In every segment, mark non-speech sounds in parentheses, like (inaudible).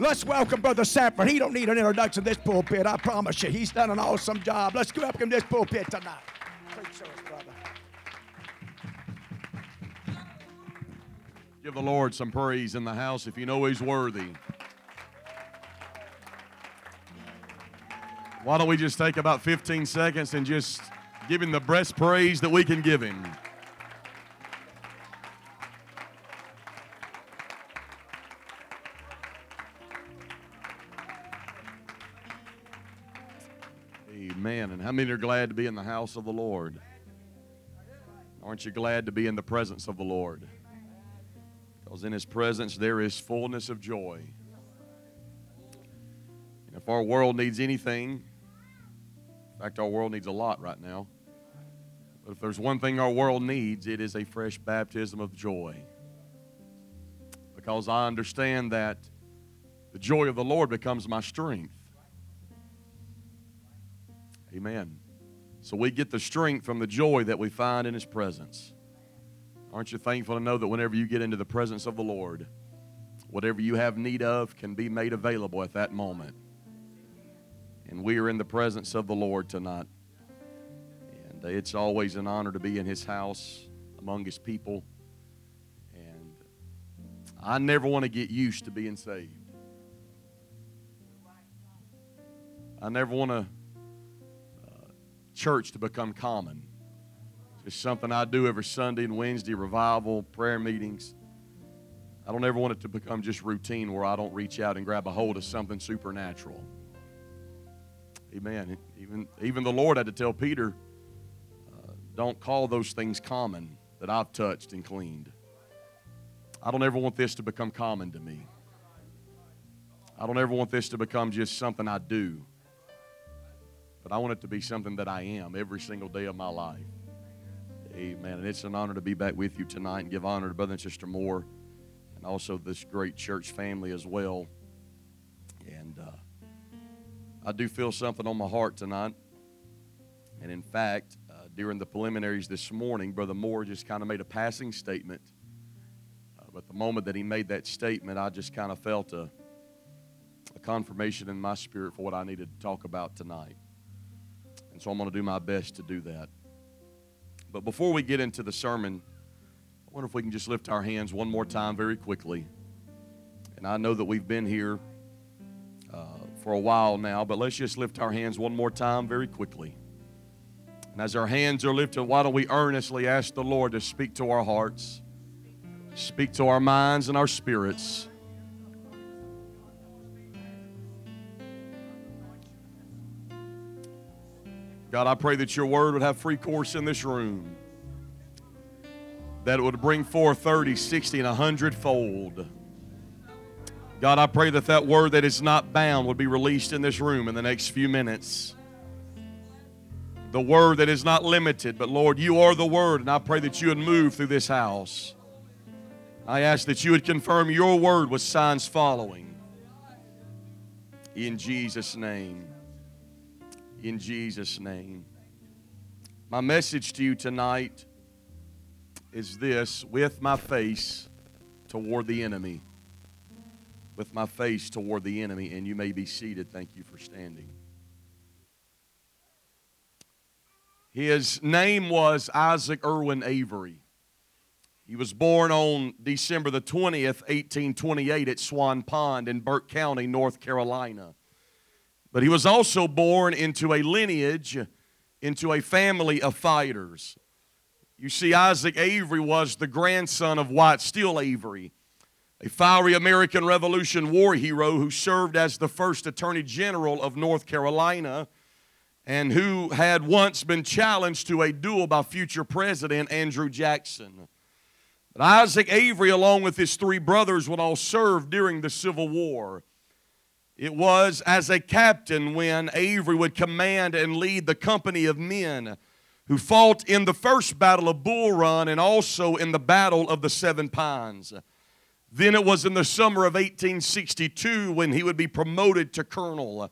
Let's welcome Brother Sanford. He don't need an introduction to this pulpit, I promise you. He's done an awesome job. Let's welcome this pulpit tonight. Preach us, brother. Give the Lord some praise in the house if you know He's worthy. Why don't we just take about 15 seconds and just give Him the best praise that we can give Him? Many are glad to be in the house of the Lord? Aren't you glad to be in the presence of the Lord? Because in His presence there is fullness of joy. And if our world needs anything, in fact, our world needs a lot right now. But if there's one thing our world needs, it is a fresh baptism of joy. Because I understand that the joy of the Lord becomes my strength. Amen. So we get the strength from the joy that we find in His presence. Aren't you thankful to know that whenever you get into the presence of the Lord, whatever you have need of can be made available at that moment? And we are in the presence of the Lord tonight. And it's always an honor to be in His house among His people. And I never want to get used to being saved. I never want to church to become common. Just something I do every Sunday and Wednesday, revival, prayer meetings. I don't ever want it to become just routine where I don't reach out and grab a hold of something supernatural. Amen. Even, even the Lord had to tell Peter, uh, don't call those things common that I've touched and cleaned. I don't ever want this to become common to me. I don't ever want this to become just something I do. But I want it to be something that I am every single day of my life. Amen. And it's an honor to be back with you tonight and give honor to Brother and Sister Moore and also this great church family as well. And uh, I do feel something on my heart tonight. And in fact, uh, during the preliminaries this morning, Brother Moore just kind of made a passing statement. Uh, but the moment that he made that statement, I just kind of felt a, a confirmation in my spirit for what I needed to talk about tonight. And so I'm going to do my best to do that. But before we get into the sermon, I wonder if we can just lift our hands one more time very quickly. And I know that we've been here uh, for a while now, but let's just lift our hands one more time very quickly. And as our hands are lifted, why don't we earnestly ask the Lord to speak to our hearts, speak to our minds and our spirits. God, I pray that your word would have free course in this room, that it would bring forth 30, 60, and 100 fold. God, I pray that that word that is not bound would be released in this room in the next few minutes. The word that is not limited, but Lord, you are the word, and I pray that you would move through this house. I ask that you would confirm your word with signs following. In Jesus' name in Jesus' name. My message to you tonight is this with my face toward the enemy. With my face toward the enemy, and you may be seated. Thank you for standing. His name was Isaac Erwin Avery. He was born on December the 20th, 1828, at Swan Pond in Burke County, North Carolina. But he was also born into a lineage, into a family of fighters. You see, Isaac Avery was the grandson of Waightstill Avery, a fiery American Revolution war hero who served as the first Attorney General of North Carolina and who had once been challenged to a duel by future President Andrew Jackson. But Isaac Avery, along with his three brothers, would all serve during the Civil War. It was as a captain when Avery would command and lead the company of men who fought in the first battle of Bull Run and also in the battle of the Seven Pines. Then it was in the summer of 1862 when he would be promoted to colonel.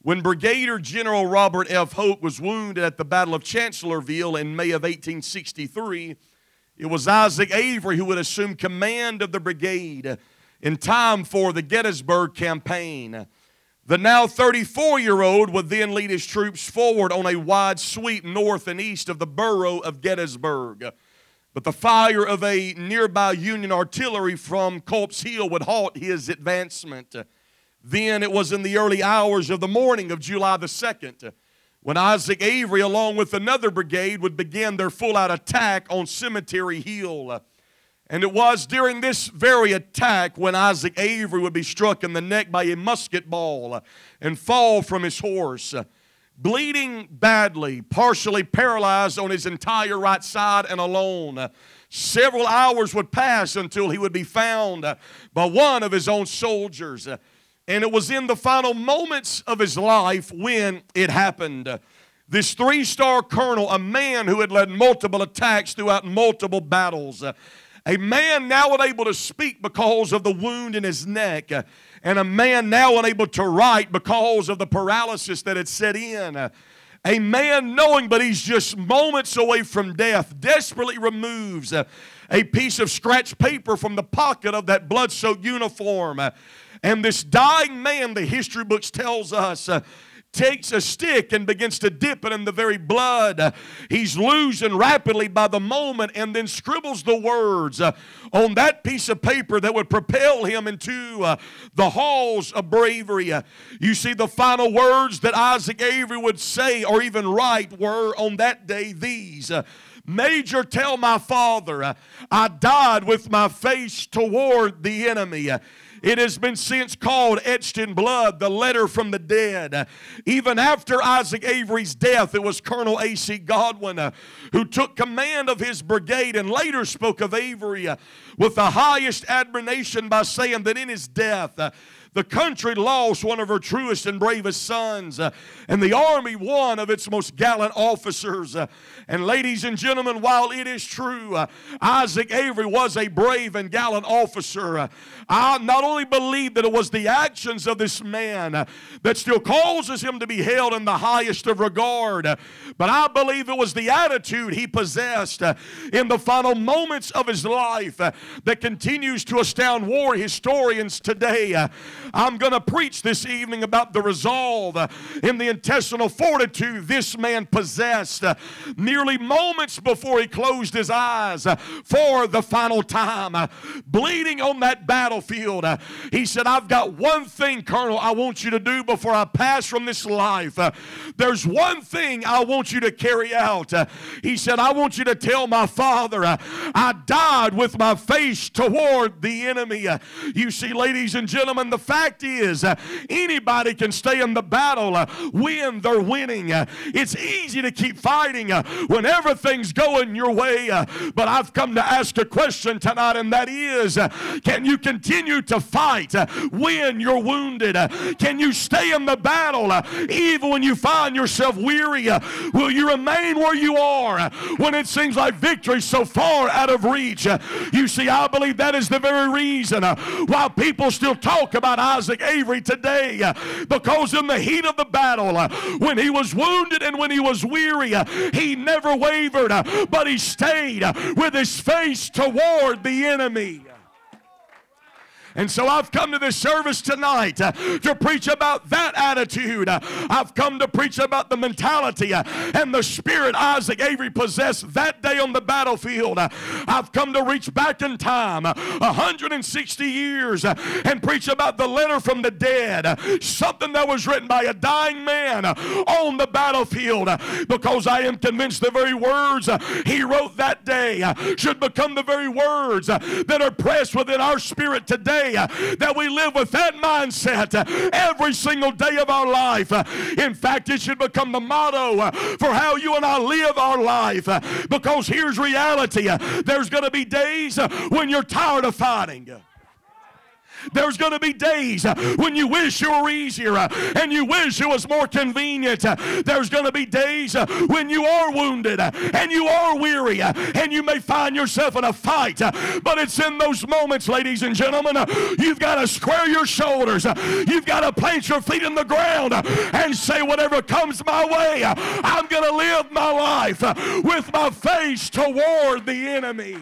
When Brigadier General Robert F. Hoke was wounded at the Battle of Chancellorsville in May of 1863, it was Isaac Avery who would assume command of the brigade in time for the Gettysburg campaign. The now 34 year old would then lead his troops forward on a wide sweep north and east of the borough of Gettysburg. But the fire of a nearby Union artillery from Culp's Hill would halt his advancement. Then it was in the early hours of the morning of July the 2nd when Isaac Avery, along with another brigade, would begin their full out attack on Cemetery Hill. And it was during this very attack when Isaac Avery would be struck in the neck by a musket ball and fall from his horse. Bleeding badly, partially paralyzed on his entire right side and alone. Several hours would pass until he would be found by one of his own soldiers. And it was in the final moments of his life when it happened. This three star colonel, a man who had led multiple attacks throughout multiple battles, a man now unable to speak because of the wound in his neck, uh, and a man now unable to write because of the paralysis that had set in. Uh, a man knowing, but he's just moments away from death, desperately removes uh, a piece of scratched paper from the pocket of that blood soaked uniform and this dying man, the history books tells us, uh, takes a stick and begins to dip it in the very blood. He's losing rapidly by the moment and then scribbles the words uh, on that piece of paper that would propel him into uh, the halls of bravery. Uh, you see, the final words that Isaac Avery would say or even write were on that day these. Major, tell my father, I died with my face toward the enemy. It has been since called etched in blood, the letter from the dead. Even after Isaac Avery's death, it was Colonel A.C. Godwin uh, who took command of his brigade and later spoke of Avery uh, with the highest admiration by saying that in his death, uh, the country lost one of her truest and bravest sons, uh, and the army one of its most gallant officers. Uh, and, ladies and gentlemen, while it is true, uh, Isaac Avery was a brave and gallant officer, I not only believe that it was the actions of this man that still causes him to be held in the highest of regard, but I believe it was the attitude he possessed in the final moments of his life that continues to astound war historians today. I'm going to preach this evening about the resolve in the intestinal fortitude this man possessed nearly moments before he closed his eyes for the final time. Bleeding on that battlefield, he said, I've got one thing, Colonel, I want you to do before I pass from this life. There's one thing I want you to carry out. He said, I want you to tell my father, I died with my face toward the enemy. You see, ladies and gentlemen, the fact is, uh, anybody can stay in the battle uh, when they're winning. Uh, it's easy to keep fighting uh, when everything's going your way. Uh, but I've come to ask a question tonight, and that is uh, can you continue to fight when you're wounded? can you stay in the battle even when you find yourself weary? will you remain where you are when it seems like victory's so far out of reach? you see, I believe that is the very reason why people still talk about Isaac Avery today uh, because in the heat of the battle, uh, when he was wounded and when he was weary, uh, he never wavered, but he stayed with his face toward the enemy. And so I've come to this service tonight uh, to preach about that attitude. Uh, I've come to preach about the mentality uh, and the spirit Isaac Avery possessed that day on the battlefield. I've come to reach back in time 160 uh, years and preach about the letter from the dead, something that was written by a dying man on the battlefield because I am convinced the very words he wrote that day should become the very words that are pressed within our spirit today uh, that we live with that mindset uh, every single day of our life. Uh, in fact, it should become the motto for how you and I live our life. Because here's reality there's going to be days when you're tired of fighting. There's going to be days uh, when you wish it were easier uh, and you wish it was more convenient. Uh, there's going to be days uh, when you are wounded uh, and you are weary uh, and you may find yourself in a fight. But it's in those moments, ladies and gentlemen, you've got to square your shoulders. You've got to plant your feet in the ground and say, whatever comes my way, I'm going to live my life with my face toward the enemy.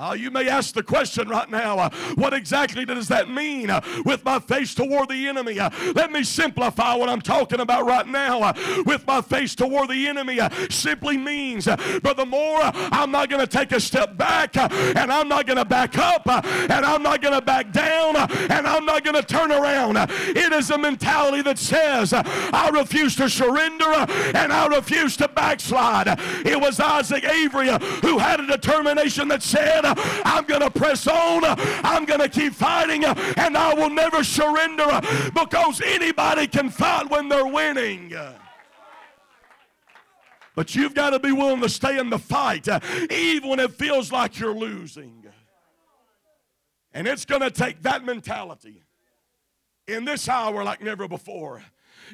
Uh, you may ask the question right now uh, what exactly does that mean uh, with my face toward the enemy? Uh, let me simplify what I'm talking about right now. Uh, with my face toward the enemy uh, simply means, Brother Moore, I'm not going to take a step back and I'm not going to back up and I'm not going to back down and I'm not going to turn around. It is a mentality that says, I refuse to surrender and I refuse to backslide. It was Isaac Avery who had a determination that said, I'm going to press on, I'm going to keep fighting, and I will never surrender because anybody can fight when they're winning. But you've got to be willing to stay in the fight, even when it feels like you're losing. And it's going to take that mentality in this hour like never before.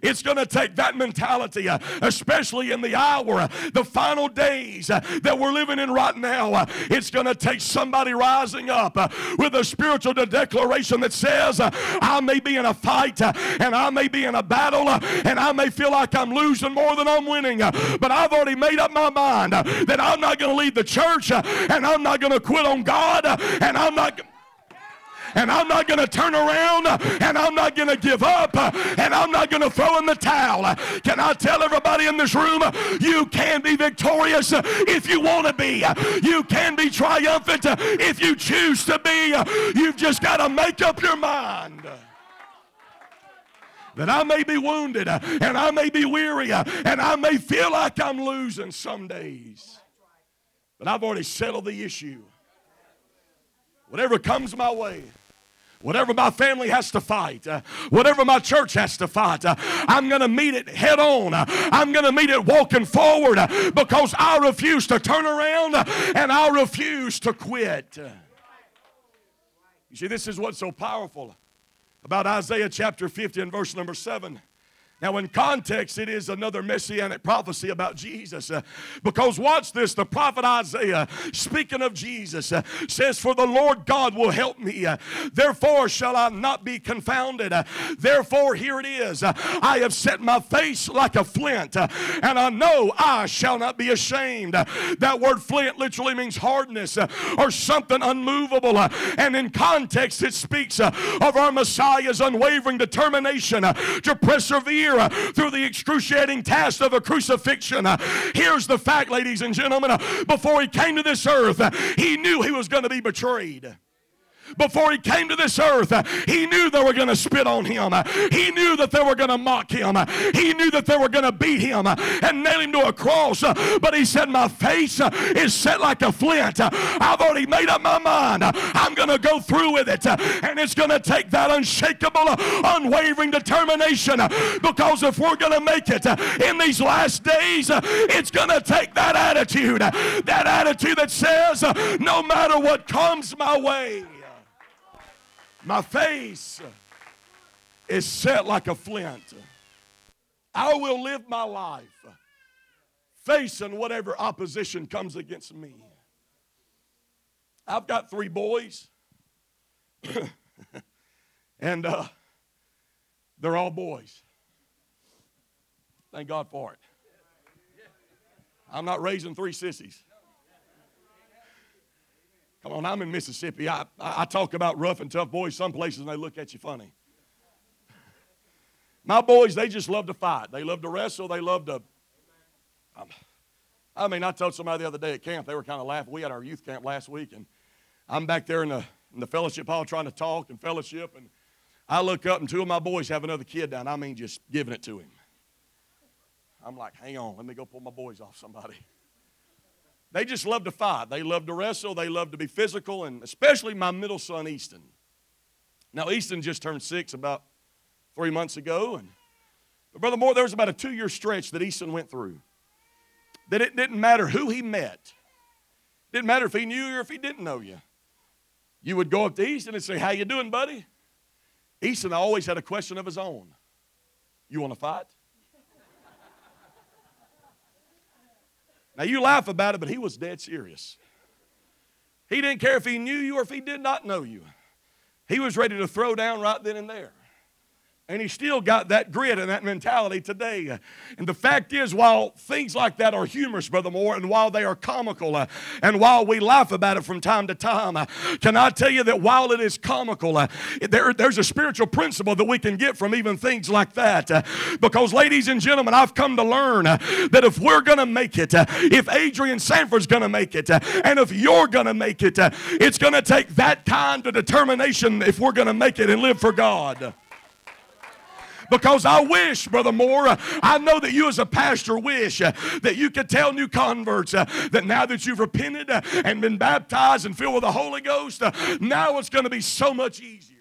It's going to take that mentality, uh, especially in the hour, uh, the final days uh, that we're living in right now. Uh, it's going to take somebody rising up uh, with a spiritual declaration that says, uh, I may be in a fight and I may be in a battle and I may feel like I'm losing more than I'm winning, but I've already made up my mind that I'm not going to leave the church and I'm not going to quit on God and I'm not and I'm not going to turn around and I'm not going to give up and I'm not going to throw in the towel. Can I tell everybody in this room, you can be victorious if you want to be. You can be triumphant if you choose to be. You've just got to make up your mind that I may be wounded and I may be weary and I may feel like I'm losing some days. But I've already settled the issue. Whatever comes my way, Whatever my family has to fight, uh, whatever my church has to fight, uh, I'm going to meet it head on. Uh, I'm going to meet it walking forward uh, because I refuse to turn around uh, and I refuse to quit. You see, this is what's so powerful about Isaiah chapter 50 and verse number 7. Now, in context, it is another messianic prophecy about Jesus. Uh, because watch this the prophet Isaiah, speaking of Jesus, uh, says, For the Lord God will help me. Uh, therefore shall I not be confounded. Uh, therefore, here it is uh, I have set my face like a flint, uh, and I know I shall not be ashamed. that word flint literally means hardness or something unmovable. and in context, it speaks of our Messiah's unwavering determination to persevere uh, through the excruciating task of a crucifixion. Uh, here's the fact, ladies and gentlemen. Uh, before he came to this earth, he knew he was going to be betrayed before he came to this earth, he knew they were going to spit on him. He knew that they were going to mock him. He knew that they were going to beat him and nail him to a cross. But he said, My face is set like a flint. I've already made up my mind. I'm going to go through with it. And it's going to take that unshakable, unwavering determination. Because if we're going to make it in these last days, it's going to take that attitude. That attitude that says, No matter what comes my way, my face is set like a flint. I will live my life facing whatever opposition comes against me. I've got three boys, (coughs) and uh, they're all boys. Thank God for it. I'm not raising three sissies. Come on, I'm in Mississippi. I, I, talk about rough and tough boys some places and they look at you funny. My boys, they just love to fight. They love to wrestle. They love to. Um, I mean, I told somebody the other day at camp, they were kind of laughing. We had our youth camp last week, and I'm back there in the, in the fellowship hall trying to talk and fellowship, and I look up, and two of my boys have another kid down. I mean, just giving it to him. I'm like, hang on, let me go pull my boys off somebody. They just love to fight. They love to wrestle. They love to be physical, and especially my middle son, Easton. Now, Easton just turned six about three months ago, and but Brother Moore, there was about a two year stretch that Easton went through. That it didn't matter who he met, didn't matter if he knew you or if he didn't know you. You would go up to Easton and say, How you doing, buddy? Easton always had a question of his own. You want to fight? Now, you laugh about it, but he was dead serious. He didn't care if he knew you or if he did not know you. He was ready to throw down right then and there. And he still got that grit and that mentality today. And the fact is, while things like that are humorous, Brother Moore, and while they are comical, uh, and while we laugh about it from time to time, uh, can I tell you that while it is comical, uh, there, there's a spiritual principle that we can get from even things like that. Because, ladies and gentlemen, I've come to learn that if we're going to make it, if Adrianne Sanford's going to make it, and if you're going to make it, it's going to take that kind of determination if we're going to make it and live for God because I wish, Brother Moore, uh, I know that you as a pastor wish uh, that you could tell new converts uh, that now that you've repented and been baptized and filled with the Holy Ghost, now it's going to be so much easier.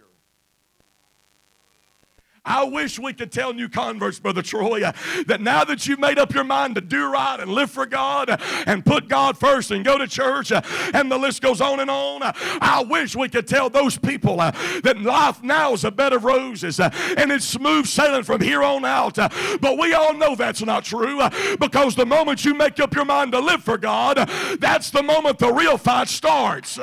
I wish we could tell new converts, Brother Troy, that now that you've made up your mind to do right and live for God and put God first and go to church, and the list goes on and on, I wish we could tell those people that life now is a bed of roses and it's smooth sailing from here on out. But we all know that's not true because the moment you make up your mind to live for God, that's the moment the real fight starts.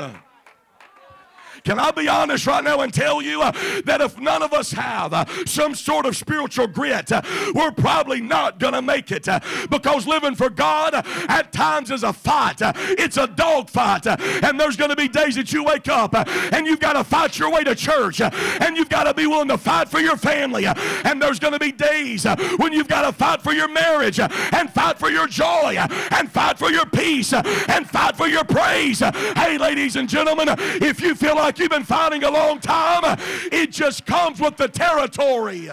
Can I be honest right now and tell you uh, that if none of us have uh, some sort of spiritual grit, uh, we're probably not going to make it uh, because living for God uh, at times is a fight. Uh, it's a dog fight. and there's going to be days that you wake up and you've got to fight your way to church and you've got to be willing to fight for your family. and there's going to be days when you've got to fight for your marriage and fight for your joy and fight for your peace and fight for your praise. Hey, ladies and gentlemen, if you feel like like you've been fighting a long time. It just comes with the territory.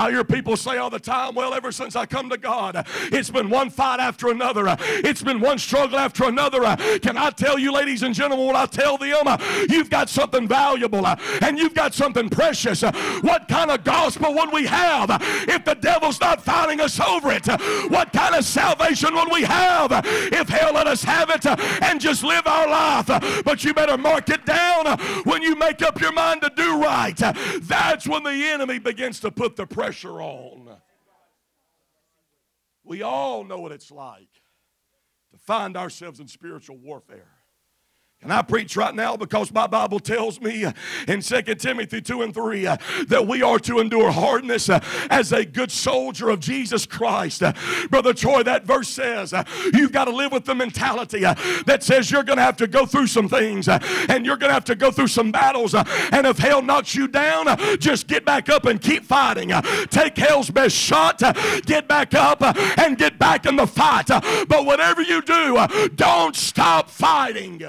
I hear people say all the time, well, ever since I come to God, it's been one fight after another. It's been one struggle after another. Can I tell you, ladies and gentlemen, what I tell them? You've got something valuable and you've got something precious. What kind of gospel would we have if the devil's not fighting us over it? What kind of salvation would we have if hell let us have it and just live our life? But you better mark it down when you make up your mind to do right. That's when the enemy begins to put the pressure pressure on. We all know what it's like to find ourselves in spiritual warfare. And I preach right now because my Bible tells me in 2 Timothy 2 and 3 uh, that we are to endure hardness uh, as a good soldier of Jesus Christ. Uh, Brother Troy, that verse says uh, you've got to live with the mentality uh, that says you're going to have to go through some things uh, and you're going to have to go through some battles. And if hell knocks you down, just get back up and keep fighting. Take hell's best shot, get back up and get back in the fight. But whatever you do, don't stop fighting.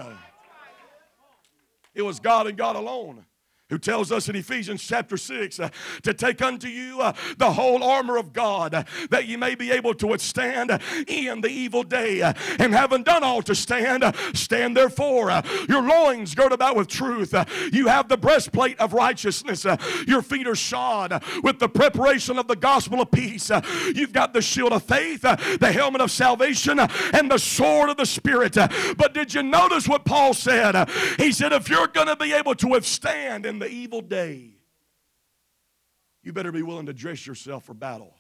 It was God and God alone who tells us in Ephesians chapter 6 uh, to take unto you uh, the whole armor of God uh, that you may be able to withstand in the evil day. Uh, and having done all to stand, uh, stand therefore. Uh, your loins girt about with truth. you have the breastplate of righteousness. your feet are shod with the preparation of the gospel of peace. you've got the shield of faith, the helmet of salvation, and the sword of the Spirit. but did you notice what Paul said? he said, if you're going to be able to withstand in the evil day, you better be willing to dress yourself for battle.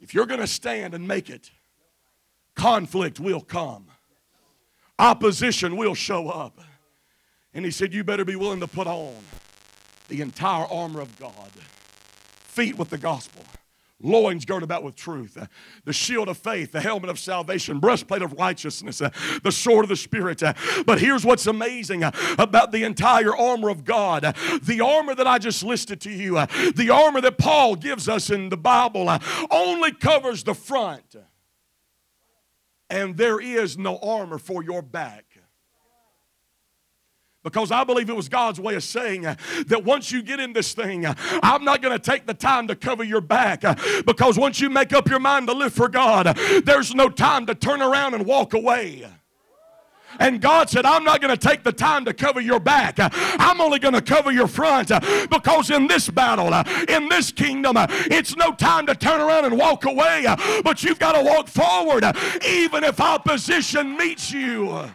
If you're going to stand and make it, conflict will come, opposition will show up. And he said, You better be willing to put on the entire armor of God, feet with the gospel loins girded about with truth, uh, the shield of faith, the helmet of salvation, breastplate of righteousness, uh, the sword of the Spirit. Uh, but here's what's amazing about the entire armor of God the armor that I just listed to you, the armor that Paul gives us in the Bible, only covers the front. And there is no armor for your back. Because I believe it was God's way of saying uh, that once you get in this thing, uh, I'm not going to take the time to cover your back. Uh, because once you make up your mind to live for God, there's no time to turn around and walk away. And God said, I'm not going to take the time to cover your back. I'm only going to cover your front because in this battle, in this kingdom, it's no time to turn around and walk away, but you've got to walk forward even if opposition meets you.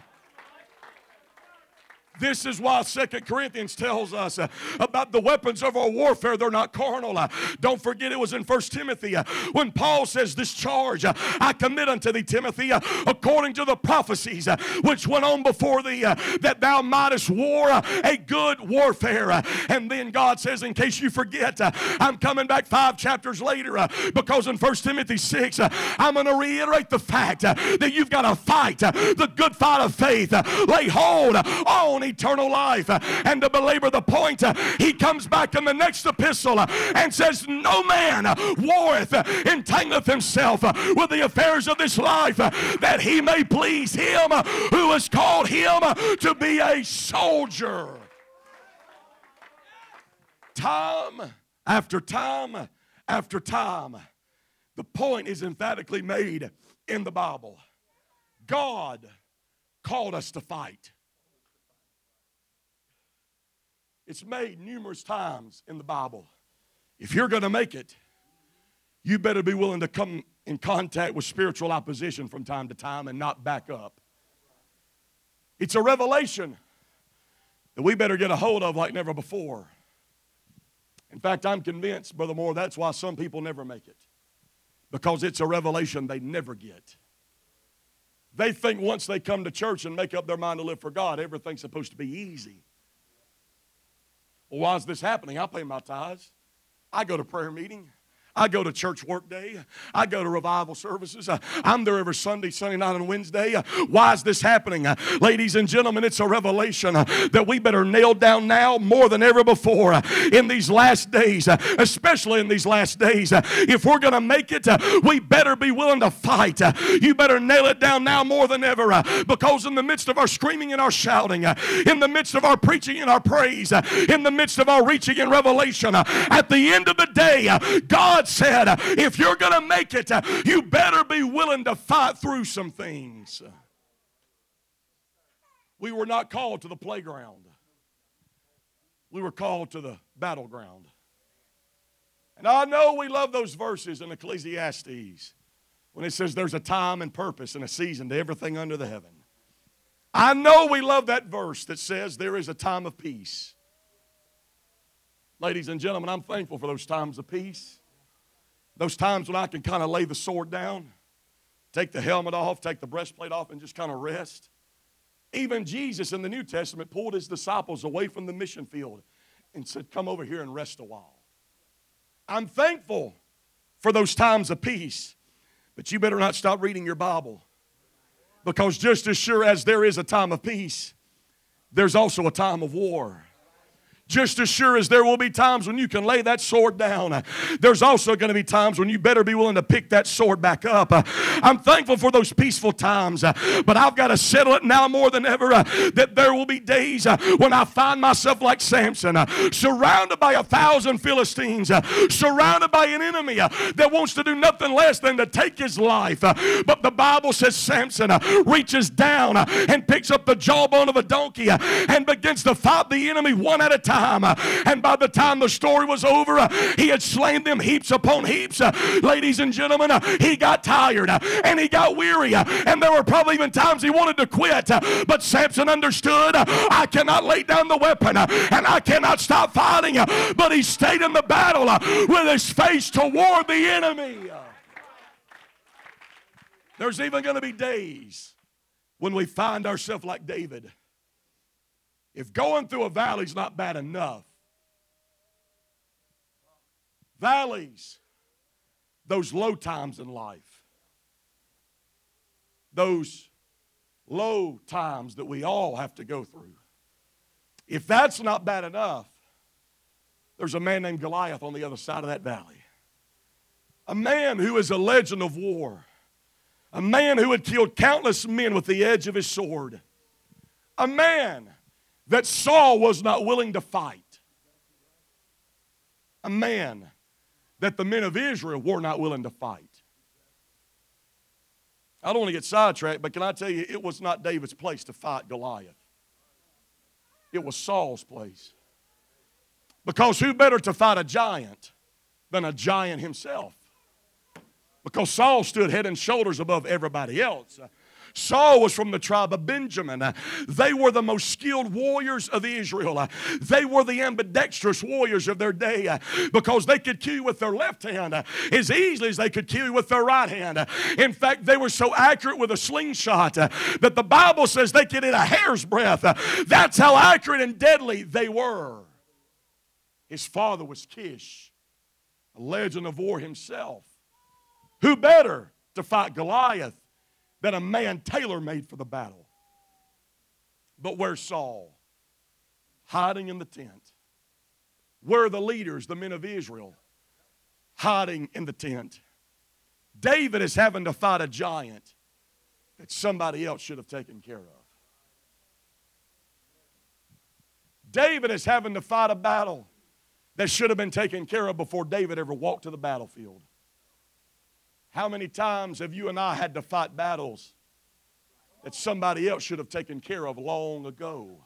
This is why Second Corinthians tells us uh, about the weapons of our warfare. They're not carnal. Uh, don't forget it was in First Timothy uh, when Paul says, This charge uh, I commit unto thee, Timothy, uh, according to the prophecies uh, which went on before thee, that thou mightest war a good warfare. And then God says, in case you forget, I'm coming back five chapters later because in First Timothy 6, uh, I'm going to reiterate the fact that you've got to fight the good fight of faith, lay hold on eternal life. And to belabor the point, he comes back in the next epistle and says, No man warreth, entangleth himself with the affairs of this life, that he may please him who has called him to be a soldier. Time after time after time, the point is emphatically made in the Bible. God called us to fight. It's made numerous times in the Bible. If you're going to make it, you better be willing to come in contact with spiritual opposition from time to time and not back up. It's a revelation that we better get a hold of like never before. In fact, I'm convinced, Brother Moore, that's why some people never make it. Because it's a revelation they never get. They think once they come to church and make up their mind to live for God, everything's supposed to be easy. Well, why is this happening? I pay my tithes. I go to prayer meeting. I go to church work day. I go to revival services. I'm there every Sunday, Sunday night, and Wednesday. Why is this happening? Ladies and gentlemen, it's a revelation that we better nail down now more than ever before in these last days, especially in these last days. If we're going to make it, we better be willing to fight. You better nail it down now more than ever because in the midst of our screaming and our shouting, in the midst of our preaching and our praise, in the midst of our reaching and revelation, at the end of the day, uh, God said, if you're going to make it, you better be willing to fight through some things. We were not called to the playground. We were called to the battleground. And I know we love those verses in Ecclesiastes when it says there's a time and purpose and a season to everything under the heaven. I know we love that verse that says there is a time of peace. Ladies and gentlemen, I'm thankful for those times of peace. Those times when I can kind of lay the sword down, take the helmet off, take the breastplate off, and just kind of rest. Even Jesus in the New Testament pulled his disciples away from the mission field and said, Come over here and rest a while. I'm thankful for those times of peace, but you better not stop reading your Bible. Because just as sure as there is a time of peace, there's also a time of war. Just as sure as there will be times when you can lay that sword down, there's also going to be times when you better be willing to pick that sword back up. I'm thankful for those peaceful times, but I've got to settle it now more than ever that there will be days when I find myself like Samson, surrounded by a thousand Philistines, surrounded by an enemy that wants to do nothing less than to take his life. But the Bible says Samson reaches down and picks up the jawbone of a donkey and begins to fight the enemy one at a time time. And by the time the story was over, he had slain them heaps upon heaps. Ladies and gentlemen, he got tired and he got weary. And there were probably even times he wanted to quit. But Samson understood I cannot lay down the weapon and I cannot stop fighting. But he stayed in the battle with his face toward the enemy. There's even going to be days when we find ourselves like David. If going through a valley is not bad enough, valleys, those low times in life, those low times that we all have to go through, if that's not bad enough, there's a man named Goliath on the other side of that valley. A man who is a legend of war. A man who had killed countless men with the edge of his sword. A man that Saul was not willing to fight. A man that the men of Israel were not willing to fight. I don't want to get sidetracked, but can I tell you, it was not David's place to fight Goliath. It was Saul's place. Because who better to fight a giant than a giant himself? Because Saul stood head and shoulders above everybody else. Saul was from the tribe of Benjamin. They were the most skilled warriors of Israel. They were the ambidextrous warriors of their day because they could kill with their left hand as easily as they could kill with their right hand. In fact, they were so accurate with a slingshot that the Bible says they could hit a hair's breadth. That's how accurate and deadly they were. His father was Kish, a legend of war himself. Who better to fight Goliath than a man tailor made for the battle? But where's Saul? Hiding in the tent. Where are the leaders, the men of Israel? Hiding in the tent. David is having to fight a giant that somebody else should have taken care of. David is having to fight a battle that should have been taken care of before David ever walked to the battlefield. How many times have you and I had to fight battles that somebody else should have taken care of long ago?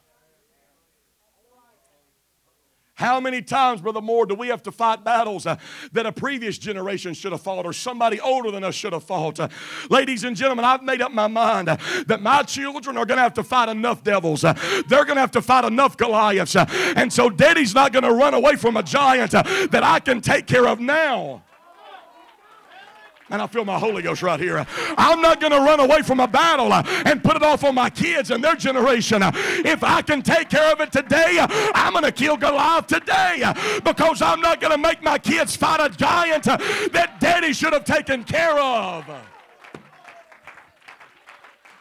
How many times, Brother Moore, do we have to fight battles uh, that a previous generation should have fought or somebody older than us should have fought? Uh, ladies and gentlemen, I've made up my mind uh, that my children are going to have to fight enough devils. Uh, they're going to have to fight enough Goliaths. Uh, and so, Daddy's not going to run away from a giant uh, that I can take care of now. And I feel my Holy Ghost right here. I'm not going to run away from a battle uh, and put it off on my kids and their generation. Uh, If I can take care of it today, uh, I'm going to kill Goliath today because I'm not going to make my kids fight a giant that daddy should have taken care of.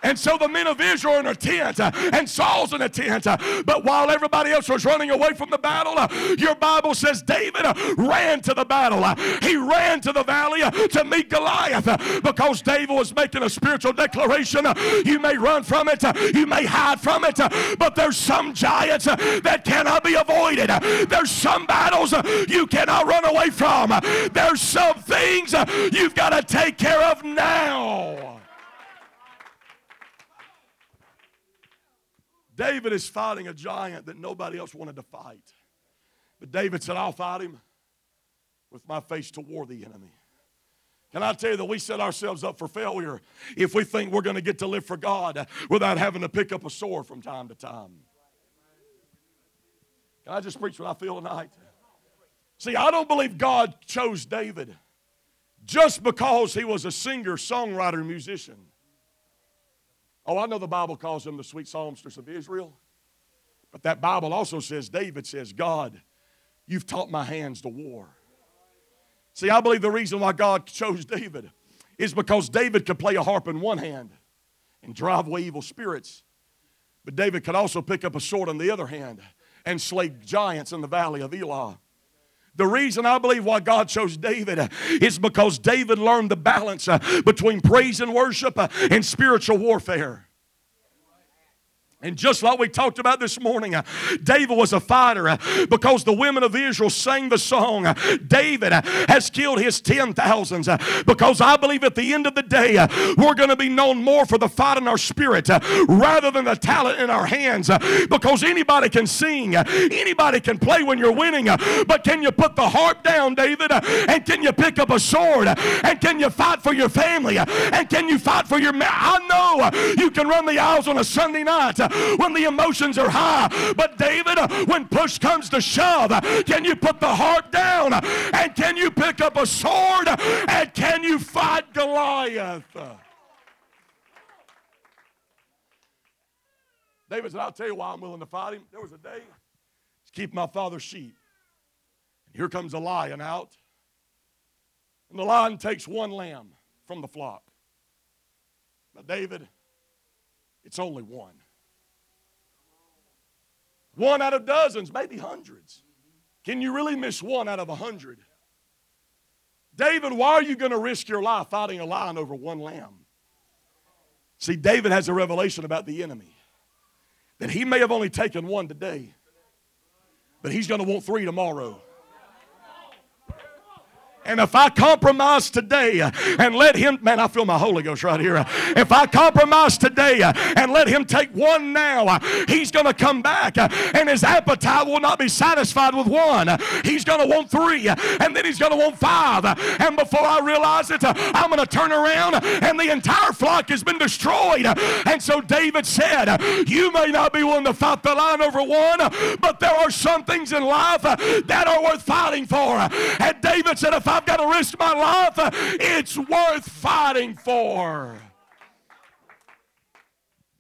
And so the men of Israel in a tent, uh, and Saul's in a tent. uh, But while everybody else was running away from the battle, uh, your Bible says David uh, ran to the battle. Uh, he ran to the valley uh, to meet Goliath because David was making a spiritual declaration. You may run from it, you may hide from it, but there's some giants that cannot be avoided. There's some battles you cannot run away from. There's some things you've got to take care of now. David is fighting a giant that nobody else wanted to fight. But David said, I'll fight him with my face toward the enemy. Can I tell you that we set ourselves up for failure if we think we're going to get to live for God without having to pick up a sword from time to time? Can I just preach what I feel tonight? See, I don't believe God chose David just because he was a singer, songwriter, musician. Oh, I know the Bible calls them the sweet songstress of Israel. But that Bible also says, David says, God, you've taught my hands to war. See, I believe the reason why God chose David is because David could play a harp in one hand and drive away evil spirits. But David could also pick up a sword in the other hand and slay giants in the valley of Elah. The reason I believe why God chose David uh, is because David learned the balance uh, between praise and worship uh, and spiritual warfare. And just like we talked about this morning, uh, David was a fighter uh, because the women of Israel sang the song, uh, David uh, has killed his ten thousands. Uh, because I believe at the end of the day, uh, we're going to be known more for the fight in our spirit rather than the talent in our hands. because anybody can sing, anybody can play when you're winning, but can you put the harp down, David? And can you pick up a sword? And can you fight for your family? And can you fight for your. Ma- I know you can run the aisles on a Sunday night when the emotions are high. But David, uh, when push comes to shove, uh, can you put the heart down? And can you pick up a sword? And can you fight Goliath? David said, I'll tell you why I'm willing to fight him. There was a day, to keep my father's sheep. And here comes a lion out. And the lion takes one lamb from the flock. Now, David, it's only one. One out of dozens, maybe hundreds. Can you really miss one out of a hundred? David, why are you going to risk your life fighting a lion over one lamb? See, David has a revelation about the enemy that he may have only taken one today, but he's going to want three tomorrow. And if I compromise today and let him, man, I feel my Holy Ghost right here. If I compromise today and let him take one now, he's going to come back and his appetite will not be satisfied with one. He's going to want three and then he's going to want five. And before I realize it, I'm going to turn around and the entire flock has been destroyed. And so David said, You may not be willing to fight the line over one, but there are some things in life that are worth fighting for. And David said, If I've got to risk my life, it's worth fighting for.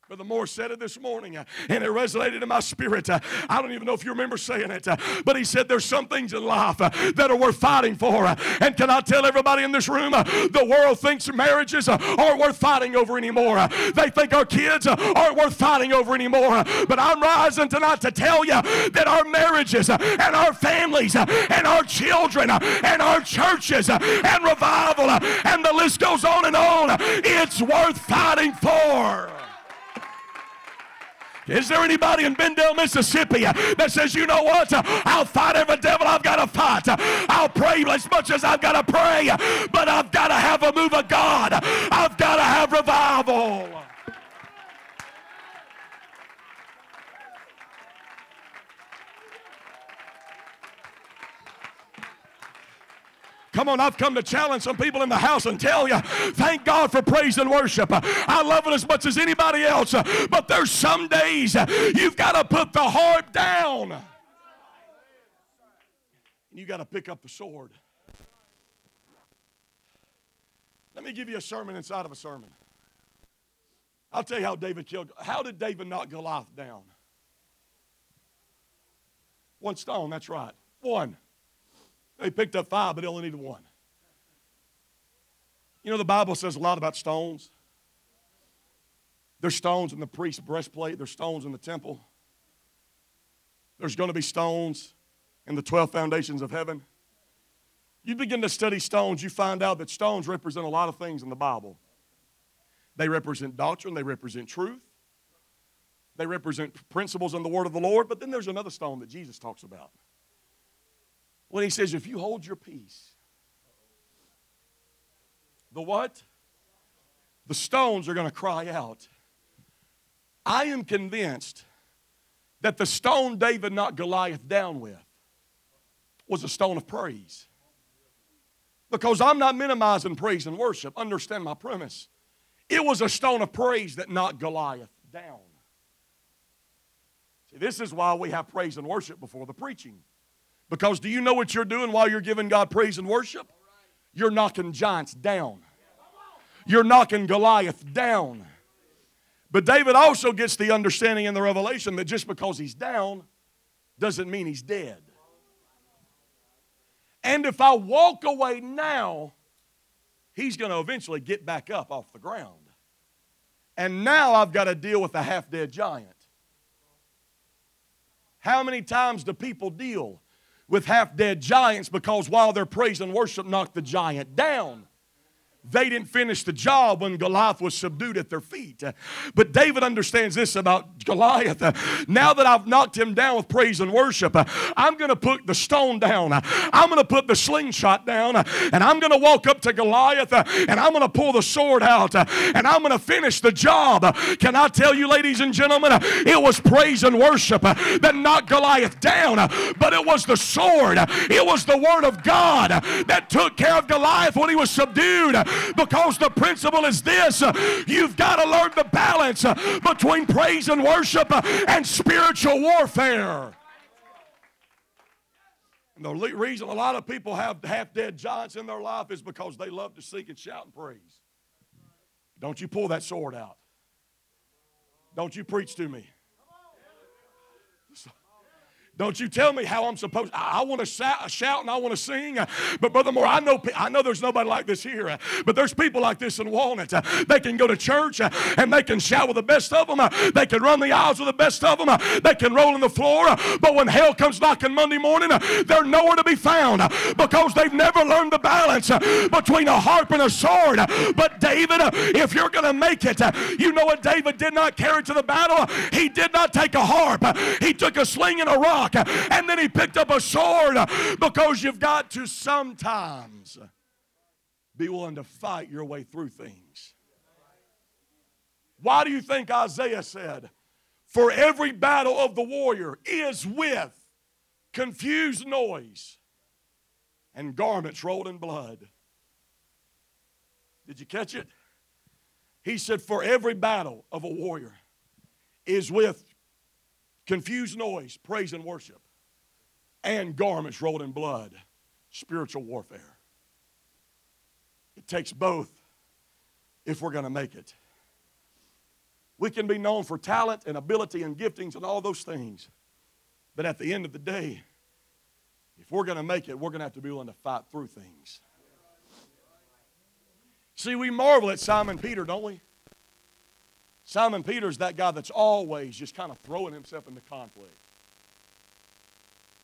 Brother Moore said it this morning, uh, and it resonated in my spirit. Uh, I don't even know if you remember saying it, uh, but he said there's some things in life uh, that are worth fighting for. Uh, and can I tell everybody in this room, uh, the world thinks marriages aren't worth fighting over anymore. they think our kids aren't worth fighting over anymore. but I'm rising tonight to tell you that our marriages and our families and our children and our churches and revival and the list goes on and on, it's worth fighting for. Is there anybody in Benndale, Mississippi that says, you know what? I'll fight every devil I've got to fight. I'll pray as much as I've got to pray, but I've got to have a move of God. I've got to have revival. Come on, I've come to challenge some people in the house and tell you, thank God for praise and worship. I love it as much as anybody else, but there's some days you've got to put the harp down. And you got to pick up the sword. Let me give you a sermon inside of a sermon. I'll tell you how David killed. How did David knock Goliath down? One stone, that's right. One. They picked up five, but they only needed one. You know, the Bible says a lot about stones. There's stones in the priest's breastplate, there's stones in the temple. There's going to be stones in the 12 foundations of heaven. You begin to study stones, you find out that stones represent a lot of things in the Bible. They represent doctrine, they represent truth, they represent principles in the word of the Lord, but then there's another stone that Jesus talks about when he says, if you hold your peace, the what? The stones are going to cry out. I am convinced that the stone David knocked Goliath down with was a stone of praise. Because I'm not minimizing praise and worship. Understand my premise. It was a stone of praise that knocked Goliath down. See, this is why we have praise and worship before the preaching. Because do you know what you're doing while you're giving God praise and worship? You're knocking giants down. You're knocking Goliath down. But David also gets the understanding in the revelation that just because he's down doesn't mean he's dead. And if I walk away now, he's going to eventually get back up off the ground. And now I've got to deal with a half dead giant. How many times do people deal with half dead giants because while their praise and worship knocked the giant down, they didn't finish the job when Goliath was subdued at their feet. But David understands this about Goliath. Now that I've knocked him down with praise and worship, I'm going to put the stone down. I'm going to put the slingshot down. And I'm going to walk up to Goliath and I'm going to pull the sword out and I'm going to finish the job. Can I tell you, ladies and gentlemen, it was praise and worship that knocked Goliath down, but it was the sword, it was the word of God that took care of Goliath when he was subdued because the principle is this you've got to learn the balance between praise and worship and spiritual warfare. And the reason a lot of people have half dead giants in their life is because they love to seek and shout and praise. Don't you pull that sword out. Don't you preach to me. Don't you tell me how I'm supposed. I, I want to shout, uh, shout, and I want to sing, uh, but Brother Moore, I know I know there's nobody like this here, uh, but there's people like this in Walnut. They can go to church and they can shout with the best of them. They can run the aisles with the best of them. They can roll on the floor, but when hell comes knocking Monday morning, they're nowhere to be found because they've never learned the balance between a harp and a sword. But David, if you're going to make it, you know what David did not carry to the battle? He did not take a harp. He took a sling and a rock rock and then he picked up a sword because you've got to sometimes be willing to fight your way through things. Why do you think Isaiah said, For every battle of the warrior is with confused noise and garments rolled in blood? Did you catch it? He said, For every battle of a warrior is with confused noise, praise, and worship, and garments rolled in blood, spiritual warfare. It takes both if we're going to make it. We can be known for talent and ability and giftings and all those things. But at the end of the day, if we're going to make it, we're going to have to be willing to fight through things. See, we marvel at Simon Peter, don't we? Simon Peter's that guy that's always just kind of throwing himself into conflict.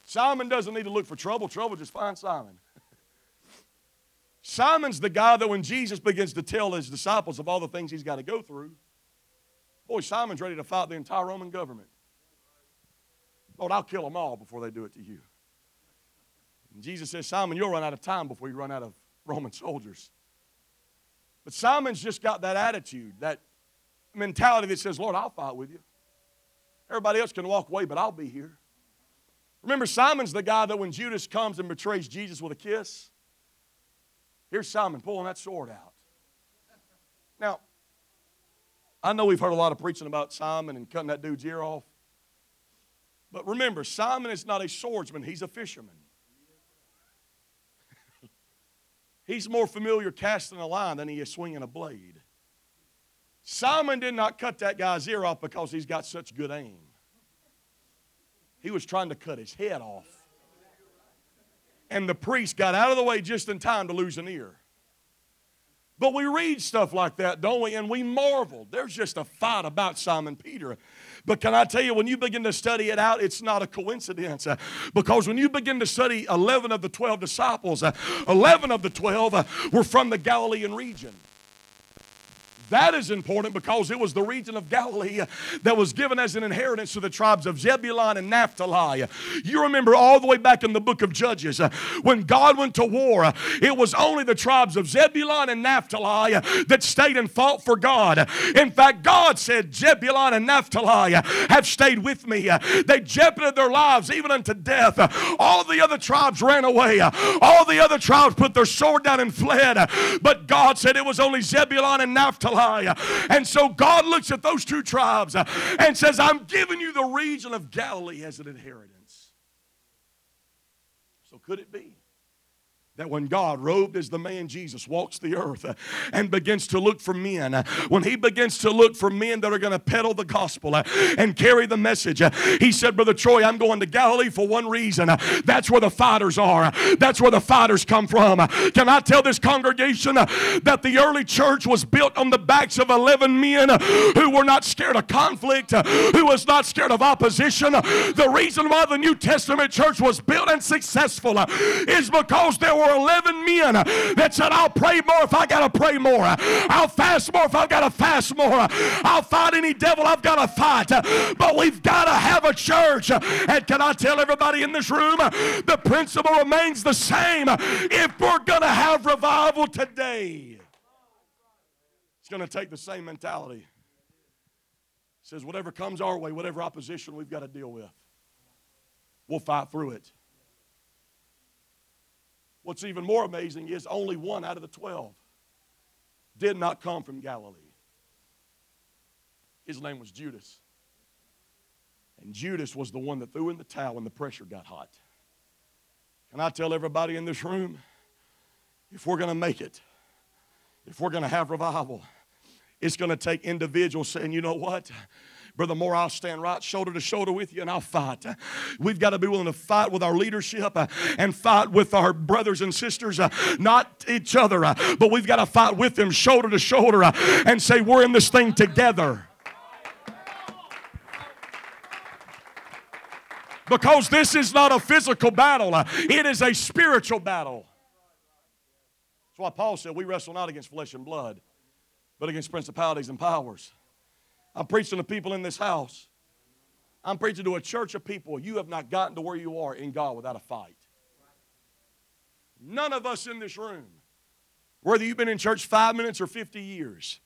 Simon doesn't need to look for trouble, trouble just finds Simon. (laughs) Simon's the guy that when Jesus begins to tell his disciples of all the things he's got to go through, boy, Simon's ready to fight the entire Roman government. Lord, I'll kill them all before they do it to you. And Jesus says, Simon, you'll run out of time before you run out of Roman soldiers. But Simon's just got that attitude, that mentality that says, Lord, I'll fight with you. Everybody else can walk away, but I'll be here. Remember, Simon's the guy that when Judas comes and betrays Jesus with a kiss, here's Simon pulling that sword out. Now, I know we've heard a lot of preaching about Simon and cutting that dude's ear off. But remember, Simon is not a swordsman, he's a fisherman. (laughs) He's more familiar casting a line than he is swinging a blade. Simon did not cut that guy's ear off because he's got such good aim. He was trying to cut his head off. And the priest got out of the way just in time to lose an ear. But we read stuff like that, don't we? And we marvel. There's just a fight about Simon Peter. But can I tell you, when you begin to study it out, it's not a coincidence. Because when you begin to study 11 of the 12 disciples, uh, 11 of the 12 uh, were from the Galilean region. That is important because it was the region of Galilee that was given as an inheritance to the tribes of Zebulun and Naphtali. You remember all the way back in the book of Judges when God went to war, it was only the tribes of Zebulun and Naphtali that stayed and fought for God. In fact, God said, Zebulun and Naphtali have stayed with me. They jeoparded their lives even unto death. All the other tribes ran away. All the other tribes put their sword down and fled. But God said it was only Zebulun and Naphtali and so God looks at those two tribes uh, and says, I'm giving you the region of Galilee as an inheritance. So could it be? That when God, robed as the man Jesus, walks the earth and begins to look for men, when he begins to look for men that are going to peddle the gospel and carry the message, he said, Brother Troy, I'm going to Galilee for one reason. That's where the fighters are, that's where the fighters come from. Can I tell this congregation that the early church was built on the backs of 11 men who were not scared of conflict, who was not scared of opposition? The reason why the New Testament church was built and successful is because there were were 11 men that said, I'll pray more if I got to pray more. I'll fast more if I've got to fast more. I'll fight any devil I've got to fight. But we've got to have a church. And can I tell everybody in this room, the principle remains the same. If we're going to have revival today, it's going to take the same mentality. It says, whatever comes our way, whatever opposition we've got to deal with, we'll fight through it. What's even more amazing is only one out of the 12 did not come from Galilee. His name was Judas. And Judas was the one that threw in the towel when the pressure got hot. Can I tell everybody in this room? If we're going to make it, if we're going to have revival, it's going to take individuals saying, you know what? Brother Moore, I'll stand right shoulder to shoulder with you and I'll fight. We've got to be willing to fight with our leadership uh, and fight with our brothers and sisters, uh, not each other, uh, but we've got to fight with them shoulder to shoulder and say, we're in this thing together. Because this is not a physical battle, it is a spiritual battle. That's why Paul said, We wrestle not against flesh and blood, but against principalities and powers. I'm preaching to people in this house. I'm preaching to a church of people. You have not gotten to where you are in God without a fight. None of us in this room, whether you've been in church five minutes or 50 years,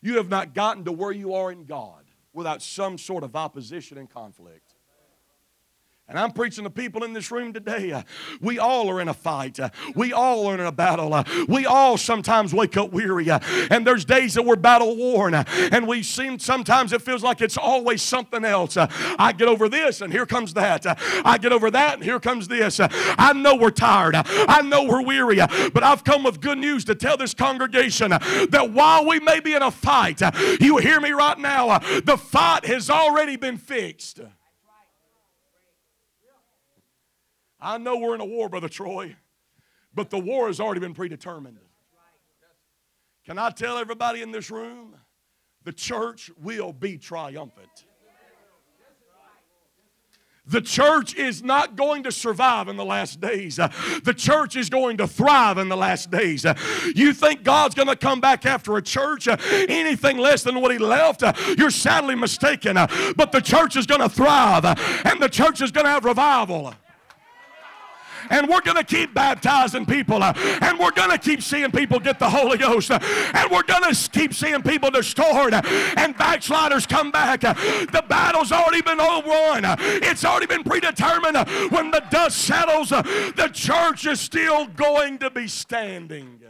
you have not gotten to where you are in God without some sort of opposition and conflict. And I'm preaching to people in this room today. Uh, we all are in a fight. Uh, we all are in a battle. Uh, we all sometimes wake up weary. Uh, and there's days that we're battle worn. Uh, and we seem sometimes it feels like it's always something else. Uh, I get over this and here comes that. I get over that and here comes this. I know we're tired. I know we're weary. but I've come with good news to tell this congregation that while we may be in a fight, you hear me right now, the fight has already been fixed. I know we're in a war, Brother Troy, but the war has already been predetermined. Can I tell everybody in this room? The church will be triumphant. The church is not going to survive in the last days. the church is going to thrive in the last days. you think God's going to come back after a church anything less than what He left? you're sadly mistaken. but the church is going to thrive and the church is going to have revival and we're going to keep baptizing people, uh, and we're going to keep seeing people get the Holy Ghost, uh, and we're going to keep seeing people restored uh, and backsliders come back. The battle's already been won, it's already been predetermined. When the dust settles, the church is still going to be standing.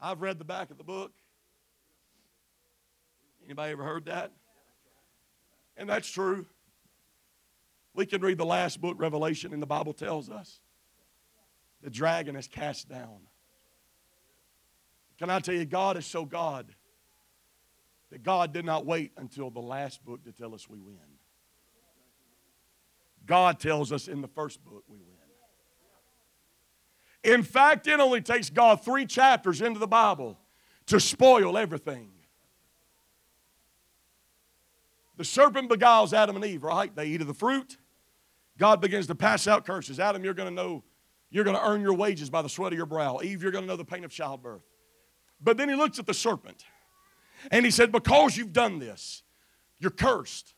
I've read the back of the book. Anybody ever heard that? And that's true. We can read the last book, Revelation, and the Bible tells us the dragon is cast down. Can I tell you, God is so God that God did not wait until the last book to tell us we win. God tells us in the first book we win. In fact, it only takes God three chapters into the Bible to spoil everything. The serpent beguiles Adam and Eve, right? They eat of the fruit. God begins to pass out curses. Adam, you're going to know, you're going to earn your wages by the sweat of your brow. Eve, you're going to know the pain of childbirth. But then he looks at the serpent and he said, Because you've done this, you're cursed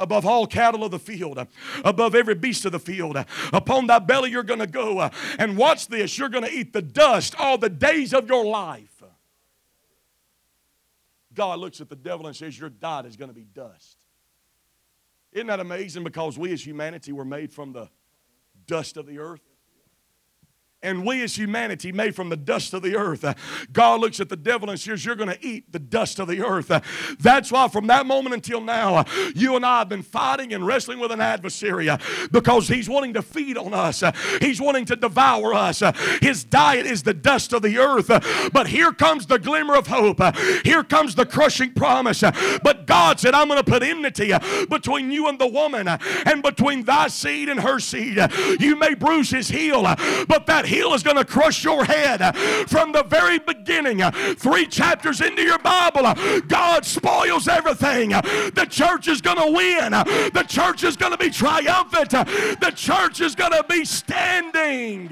above all cattle of the field, above every beast of the field. Upon thy belly you're going to go. And watch this, you're going to eat the dust all the days of your life. God looks at the devil and says, Your diet is going to be dust. Isn't that amazing? Because we as humanity were made from the dust of the earth. And we as humanity, made from the dust of the earth, uh, God looks at the devil and says, You're going to eat the dust of the earth. Uh, that's why from that moment until now, uh, you and I have been fighting and wrestling with an adversary uh, because he's wanting to feed on us, uh, he's wanting to devour us. Uh, his diet is the dust of the earth. But here comes the glimmer of hope. Here comes the crushing promise. But God said, I'm going to put enmity between you and the woman and between thy seed and her seed. You may bruise his heel, but that heel is going to crush your head from the very beginning. Three chapters into your Bible, God spoils everything. The church is going to win. The church is going to be triumphant. The church is going to be standing.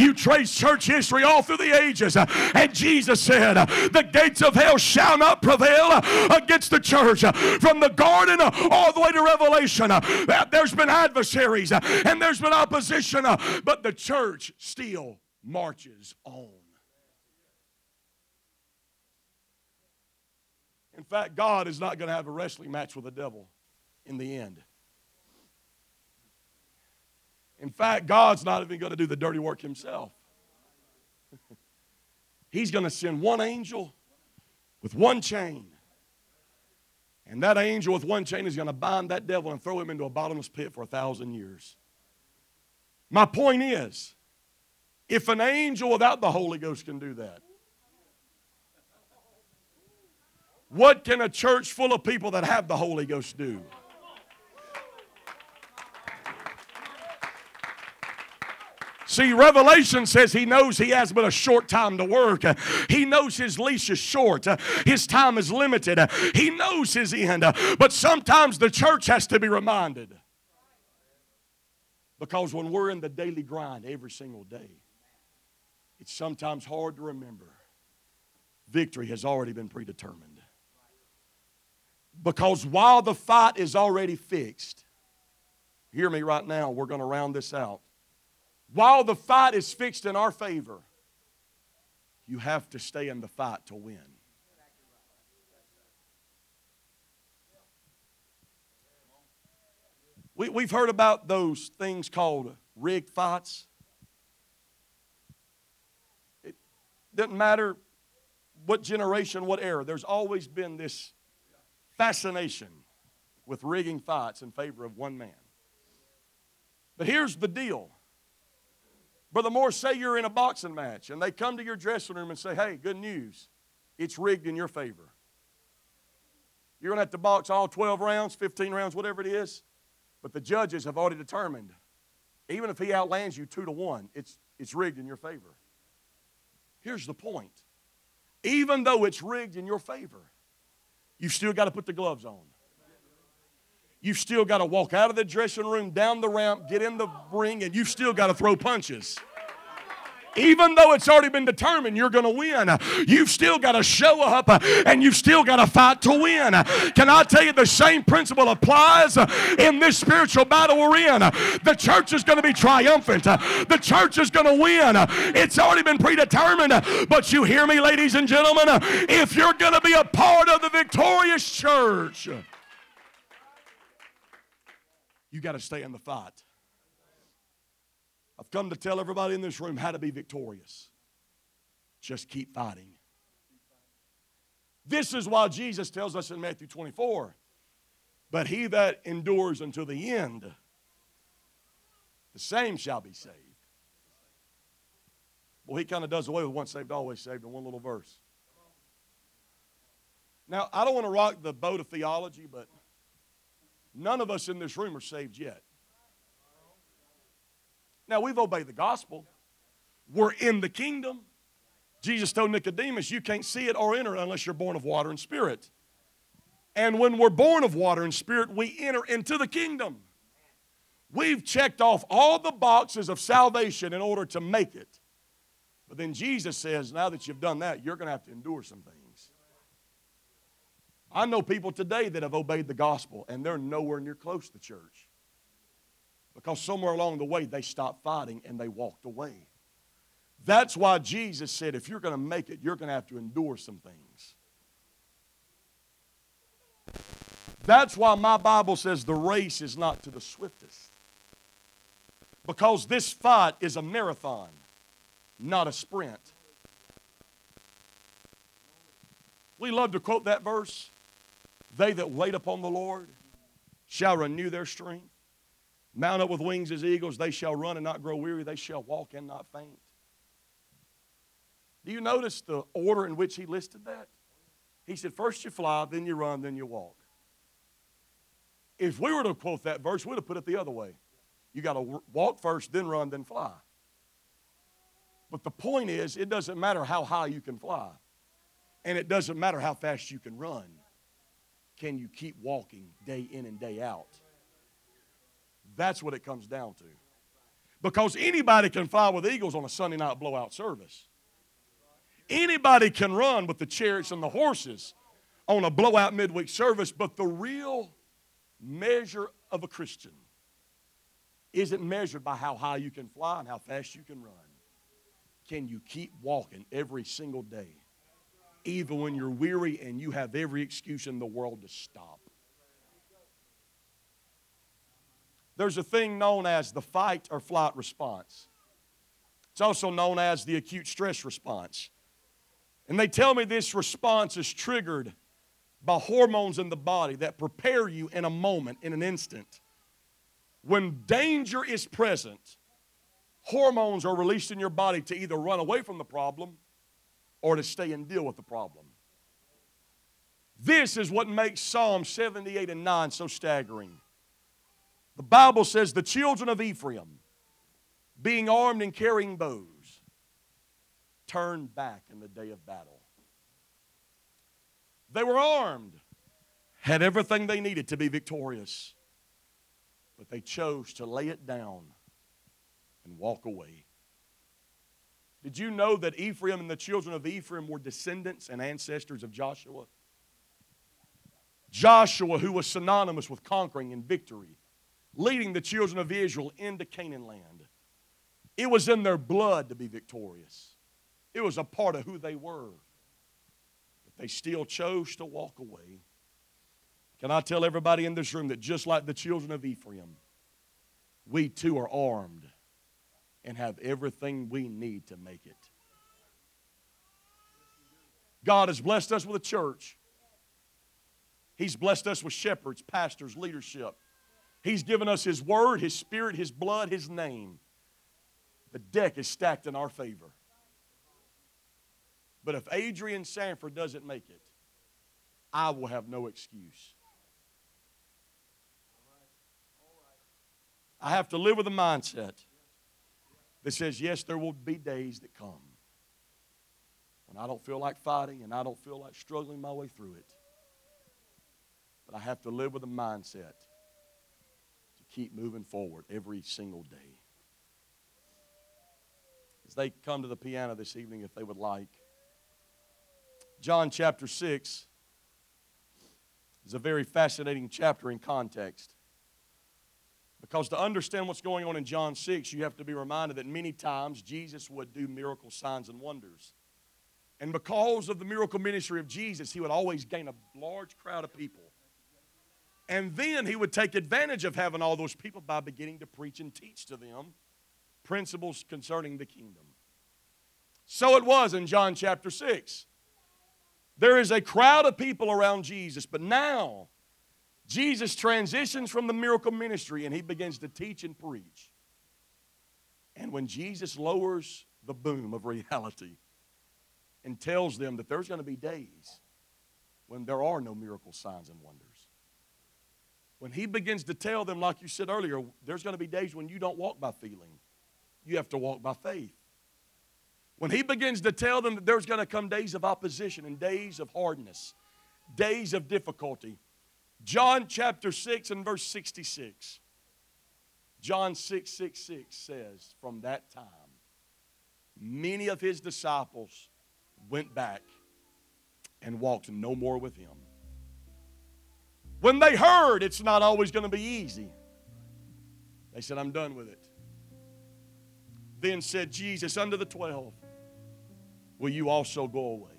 You trace church history all through the ages. And Jesus said, The gates of hell shall not prevail against the church. From the garden all the way to Revelation, there's been adversaries and there's been opposition, but the church still marches on. In fact, God is not going to have a wrestling match with the devil in the end. In fact, God's not even going to do the dirty work himself. (laughs) He's going to send one angel with one chain. And that angel with one chain is going to bind that devil and throw him into a bottomless pit for a thousand years. My point is, if an angel without the Holy Ghost can do that, what can a church full of people that have the Holy Ghost do? See, Revelation says he knows he has but a short time to work. He knows his leash is short, his time is limited, he knows his end. But sometimes the church has to be reminded. Because when we're in the daily grind every single day, it's sometimes hard to remember victory has already been predetermined. Because while the fight is already fixed, hear me right now, we're going to round this out. While the fight is fixed in our favor, you have to stay in the fight to win. We, we've heard about those things called rigged fights. It doesn't matter what generation, what era, there's always been this fascination with rigging fights in favor of one man. But here's the deal. Brother Moore, say you're in a boxing match and they come to your dressing room and say, hey, good news. It's rigged in your favor. You're going to have to box all 12 rounds, 15 rounds, whatever it is. But the judges have already determined, even if he outlands you two to one, it's, it's rigged in your favor. Here's the point even though it's rigged in your favor, you've still got to put the gloves on. You've still got to walk out of the dressing room, down the ramp, get in the ring, and you've still got to throw punches. Even though it's already been determined you're going to win, you've still got to show up and you've still got to fight to win. Can I tell you the same principle applies in this spiritual battle we're in? The church is going to be triumphant, the church is going to win. It's already been predetermined. But you hear me, ladies and gentlemen, if you're going to be a part of the victorious church, you got to stay in the fight. I've come to tell everybody in this room how to be victorious. Just keep fighting. This is why Jesus tells us in Matthew 24 But he that endures until the end, the same shall be saved. Well, he kind of does away with once saved, always saved in one little verse. Now, I don't want to rock the boat of theology, but none of us in this room are saved yet. Now, we've obeyed the gospel. We're in the kingdom. Jesus told Nicodemus, You can't see it or enter unless you're born of water and spirit. And when we're born of water and spirit, we enter into the kingdom. We've checked off all the boxes of salvation in order to make it. But then Jesus says, Now that you've done that, you're going to have to endure some things. I know people today that have obeyed the gospel and they're nowhere near close to the church. Because somewhere along the way they stopped fighting and they walked away. That's why Jesus said, if you're going to make it, you're going to have to endure some things. That's why my Bible says the race is not to the swiftest. Because this fight is a marathon, not a sprint. We love to quote that verse. They that wait upon the Lord shall renew their strength. Mount up with wings as eagles. They shall run and not grow weary. They shall walk and not faint. Do you notice the order in which he listed that? He said, First you fly, then you run, then you walk. If we were to quote that verse, we'd have put it the other way. You got to walk first, then run, then fly. But the point is, it doesn't matter how high you can fly, and it doesn't matter how fast you can run. Can you keep walking day in and day out? That's what it comes down to. Because anybody can fly with eagles on a Sunday night blowout service. Anybody can run with the chariots and the horses on a blowout midweek service, but the real measure of a Christian isn't measured by how high you can fly and how fast you can run. Can you keep walking every single day, even when you're weary and you have every excuse in the world to stop? There's a thing known as the fight or flight response. It's also known as the acute stress response. And they tell me this response is triggered by hormones in the body that prepare you in a moment, in an instant. When danger is present, hormones are released in your body to either run away from the problem or to stay and deal with the problem. This is what makes Psalm 78 and 9 so staggering. The Bible says the children of Ephraim, being armed and carrying bows, turned back in the day of battle. They were armed, had everything they needed to be victorious, but they chose to lay it down and walk away. Did you know that Ephraim and the children of Ephraim were descendants and ancestors of Joshua? Joshua, who was synonymous with conquering and victory, leading the children of Israel into Canaan land. It was in their blood to be victorious, it was a part of who they were. But they still chose to walk away. Can I tell everybody in this room that just like the children of Ephraim, we too are armed and have everything we need to make it. God has blessed us with a church. He's blessed us with shepherds, pastors, leadership. He's given us His Word, His Spirit, His blood, His name. The deck is stacked in our favor. But if Adrianne Sanford doesn't make it, I will have no excuse. I have to live with a mindset that says, yes, there will be days that come when I don't feel like fighting and I don't feel like struggling my way through it. But I have to live with a mindset to keep moving forward every single day. As they come to the piano this evening, if they would like, John chapter 6 is a very fascinating chapter in context. Because to understand what's going on in John 6, you have to be reminded that many times Jesus would do miracle signs and wonders. And because of the miracle ministry of Jesus, he would always gain a large crowd of people. And then he would take advantage of having all those people by beginning to preach and teach to them principles concerning the kingdom. So it was in John chapter 6. There is a crowd of people around Jesus, but now Jesus transitions from the miracle ministry and he begins to teach and preach. And when Jesus lowers the boom of reality and tells them that there's going to be days when there are no miracle signs and wonders, when he begins to tell them, like you said earlier, there's going to be days when you don't walk by feeling, you have to walk by faith. When he begins to tell them that there's going to come days of opposition and days of hardness, days of difficulty, John chapter 6 and verse 66. John 6 6 6 says, From that time, many of his disciples went back and walked no more with him. When they heard it's not always going to be easy, they said, I'm done with it. Then said Jesus unto the twelve, Will you also go away?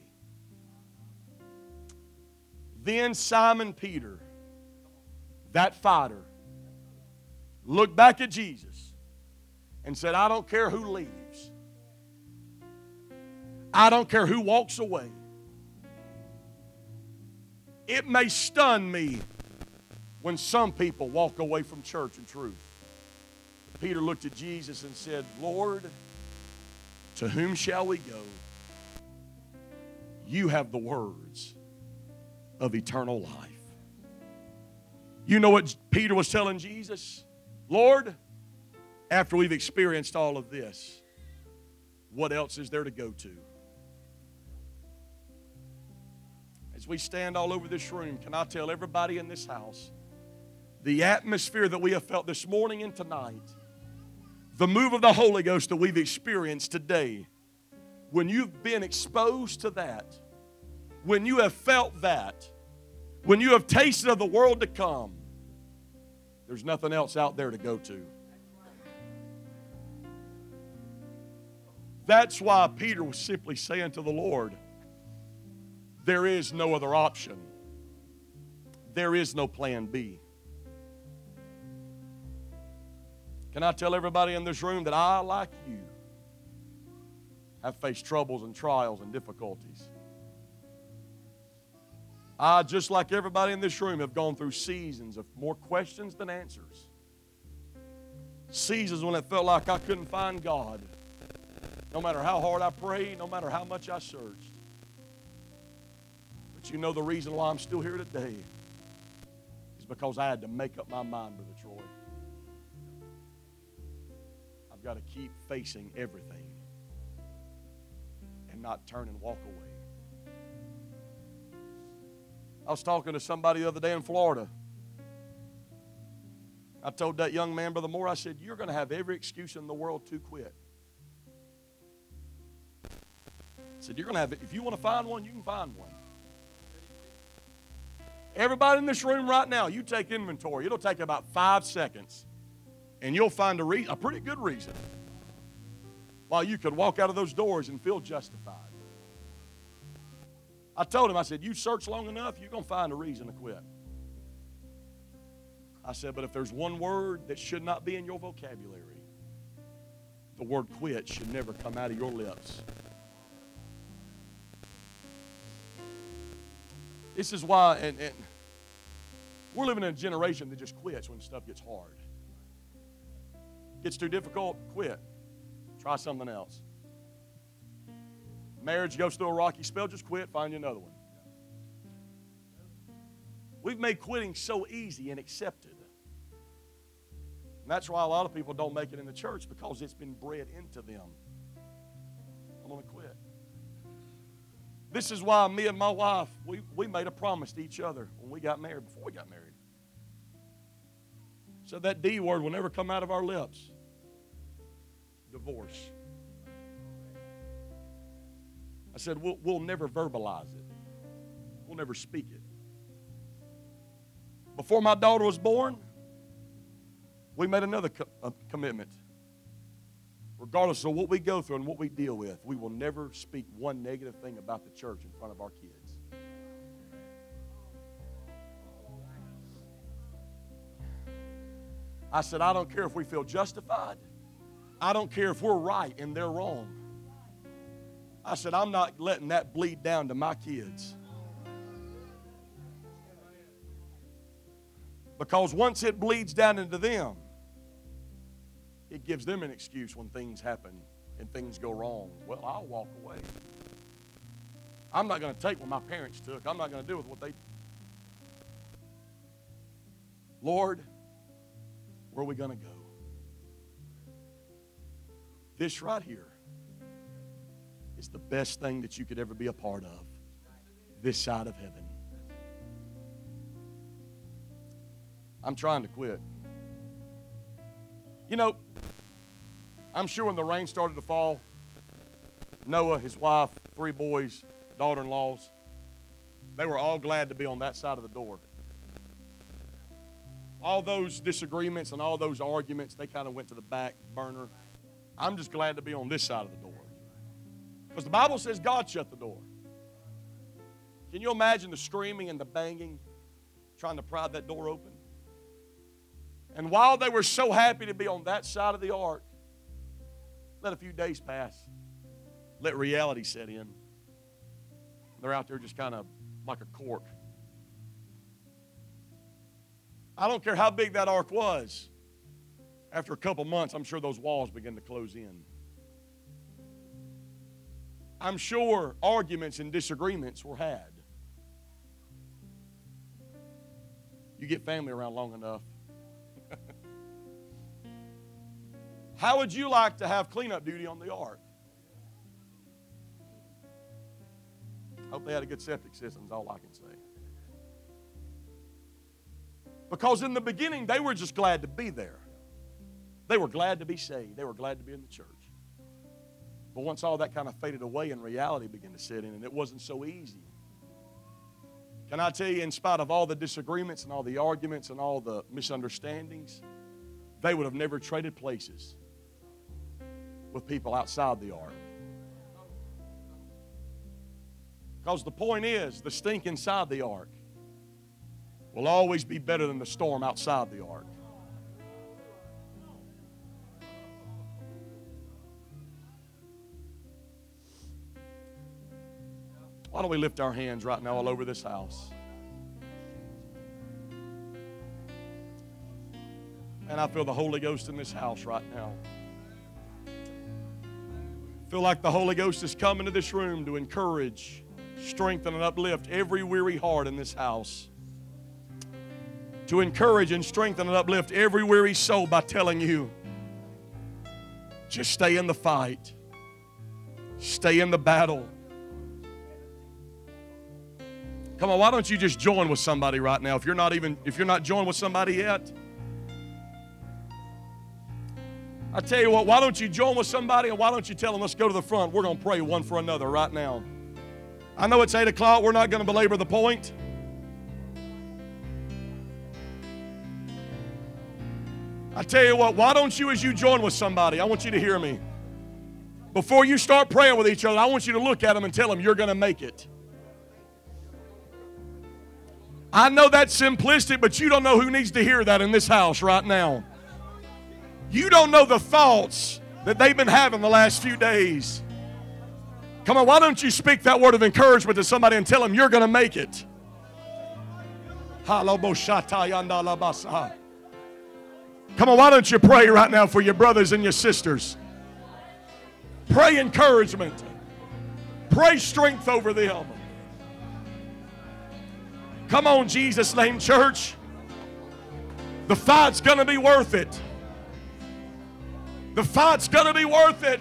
Then Simon Peter that fighter looked back at Jesus and said, I don't care who leaves, I don't care who walks away. It may stun me when some people walk away from church and truth. Peter looked at Jesus and said, Lord, to whom shall we go? You have the words of eternal life. You know what Peter was telling Jesus? Lord, after we've experienced all of this, what else is there to go to? As we stand all over this room, can I tell everybody in this house the atmosphere that we have felt this morning and tonight, the move of the Holy Ghost that we've experienced today, when you've been exposed to that, when you have felt that, when you have tasted of the world to come, there's nothing else out there to go to. That's why Peter was simply saying to the Lord, There is no other option. There is no plan B. Can I tell everybody in this room that I, like you, have faced troubles and trials and difficulties? I, just like everybody in this room, have gone through seasons of more questions than answers. Seasons when it felt like I couldn't find God. No matter how hard I prayed, no matter how much I searched. But you know the reason why I'm still here today is because I had to make up my mind, Brother Troy. I've got to keep facing everything and not turn and walk away. I was talking to somebody the other day in Florida. I told that young man, Brother Moore, I said, You're going to have every excuse in the world to quit. I said, You're going to have it. If you want to find one, you can find one. Everybody in this room right now, you take inventory. It'll take about five seconds, and you'll find a, re- a pretty good reason why you could walk out of those doors and feel justified. I told him, I said, You search long enough, you're going to find a reason to quit. I said, But if there's one word that should not be in your vocabulary, the word quit should never come out of your lips. This is why, and, and we're living in a generation that just quits when stuff gets hard. Gets too difficult, quit. Try something else. Marriage goes through a rocky spell, just quit, find you another one. We've made quitting so easy and accepted. And that's why a lot of people don't make it in the church because it's been bred into them. I'm going to quit. This is why me and my wife, we, we made a promise to each other when we got married, before we got married. So that D word will never come out of our lips. Divorce. I said, we'll, we'll never verbalize it. We'll never speak it. Before my daughter was born, we made another co- commitment. Regardless of what we go through and what we deal with, we will never speak one negative thing about the church in front of our kids. I said, I don't care if we feel justified. I don't care if we're right and they're wrong. I said, I'm not letting that bleed down to my kids. Because once it bleeds down into them, it gives them an excuse when things happen and things go wrong. Well, I'll walk away. I'm not going to take what my parents took. I'm not going to deal with what they. Lord, where are we going to go? This right here is the best thing that you could ever be a part of. This side of heaven. I'm trying to quit. You know, I'm sure when the rain started to fall, Noah, his wife, three boys, daughter in laws, they were all glad to be on that side of the door. All those disagreements and all those arguments, they kind of went to the back burner. I'm just glad to be on this side of the door. Because the Bible says God shut the door. Can you imagine the screaming and the banging trying to pry that door open? And while they were so happy to be on that side of the ark, let a few days pass. Let reality set in. They're out there just kind of like a cork. I don't care how big that ark was. After a couple months, I'm sure those walls begin to close in. I'm sure arguments and disagreements were had. You get family around long enough. (laughs) How would you like to have cleanup duty on the ark? Hope they had a good septic system, is all I can say. Because in the beginning, they were just glad to be there. They were glad to be saved. They were glad to be in the church. But once all that kind of faded away and reality began to set in, and it wasn't so easy. Can I tell you, in spite of all the disagreements and all the arguments and all the misunderstandings, they would have never traded places with people outside the ark. Because the point is, the stink inside the ark will always be better than the storm outside the ark. Why don't we lift our hands right now all over this house? And I feel the Holy Ghost in this house right now. feel like the Holy Ghost is coming to this room to encourage, strengthen, and uplift every weary heart in this house. To encourage and strengthen and uplift every weary soul by telling you just stay in the fight, stay in the battle. Come on, why don't you just join with somebody right now? If you're not even if you're not joined with somebody yet, I tell you what, why don't you join with somebody and why don't you tell them, let's go to the front? We're going to pray one for another right now. I know it's 8 o'clock. We're not going to belabor the point. I tell you what, why don't you, as you join with somebody, I want you to hear me. Before you start praying with each other, I want you to look at them and tell them you're going to make it. I know that's simplistic, but you don't know who needs to hear that in this house right now. You don't know the thoughts that they've been having the last few days. Come on, why don't you speak that word of encouragement to somebody and tell them you're going to make it? Come on, why don't you pray right now for your brothers and your sisters? Pray encouragement. Pray strength over them. Come on, Jesus' name, church. The fight's going to be worth it. The fight's going to be worth it.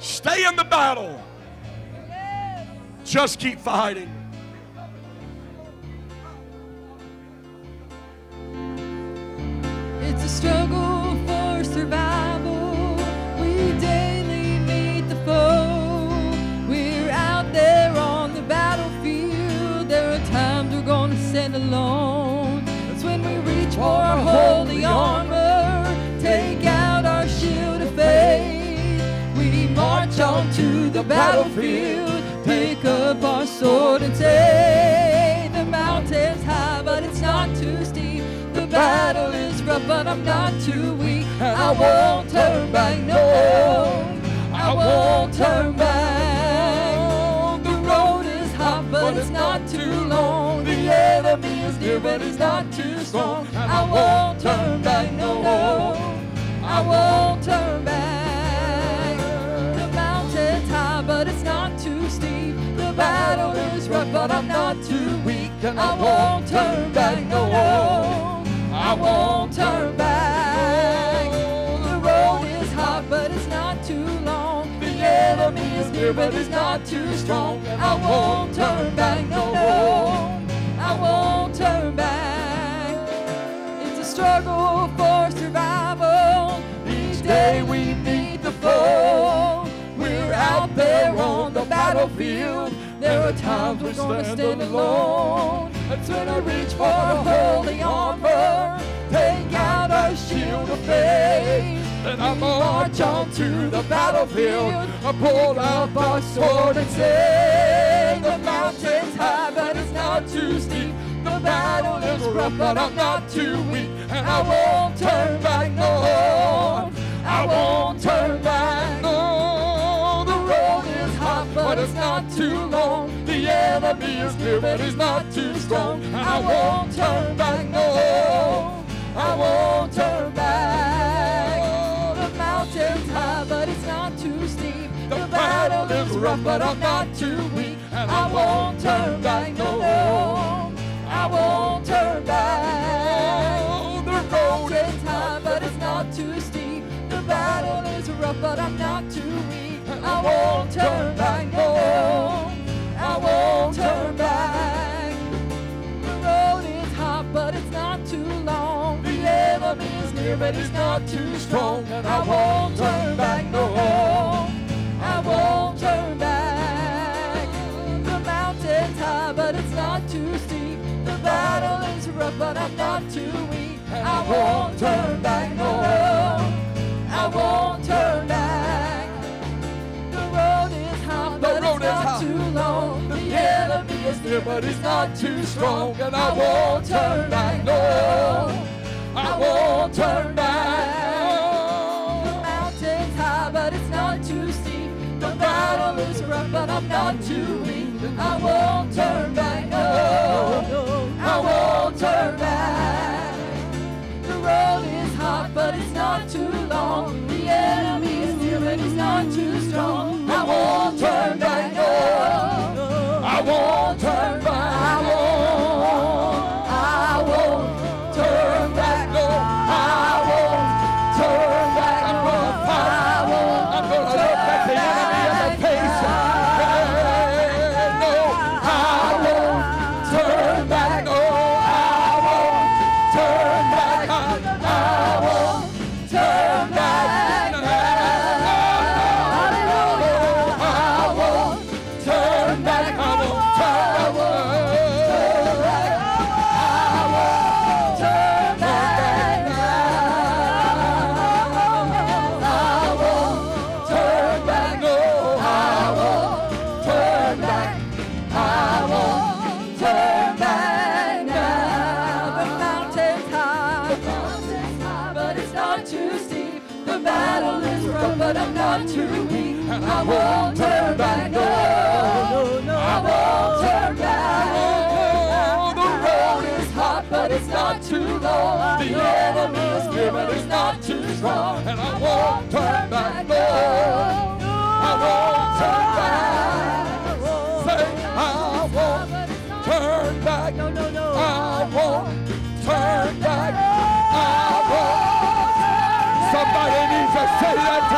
Stay in the battle. Just keep fighting. It's a struggle gonna alone. That's when we reach for our holy armor. Take out our shield of faith. We march on to the battlefield. Pick up our sword and say, The mountain's high, but it's not too steep. The battle is rough, but I'm not too weak. I won't turn back, no. I won't turn back. The road is hot, but it's not too long. The enemy is near, but he's not too strong. I won't turn back, no. No. I won't turn back. The mountain's high, but it's not too steep. The battle is rough, but I'm not too weak. I won't turn back, no. I won't turn back. The road is hot, but it's not too long. The enemy is near, but he's not too strong. I won't turn back, no, no. I won't turn back. It's a struggle for survival. Each day we meet the foe. We're out there on the battlefield. There are times we're gonna stand alone. That's when I reach for a holy armor. Take out our shield of faith. And I march on to the battlefield. I pull out our sword and say, The mountain's high, but it's not too steep. The battle is rough, but I'm not too weak. And I won't turn back, no. I won't turn back, no. The road is hot, but it's not too long. The enemy is near, but he's not too strong. I won't turn back, no. I won't turn back. The battle is rough, but I'm not too weak. And I won't turn back, no. I won't turn back. The road is high, but it's not too steep. The battle is rough, but I'm not too weak. I won't turn back, no. I won't turn back. The road is hot, but it's not too long. The enemy is near, but he's not too strong. And I won't turn back, no. I won't turn back. The mountain's high, but it's not too steep. The battle is rough, but I'm not too weak. I won't turn back, no. I won't turn back. The road is hot, but it's not too long. The enemy is near, but he's not too strong. And I won't turn back, no. I won't turn back. I'm not too weak. I won't turn back, no. I won't turn back. The road is hot, but it's not too long. The enemy is near, but he's not too strong. I won't turn back,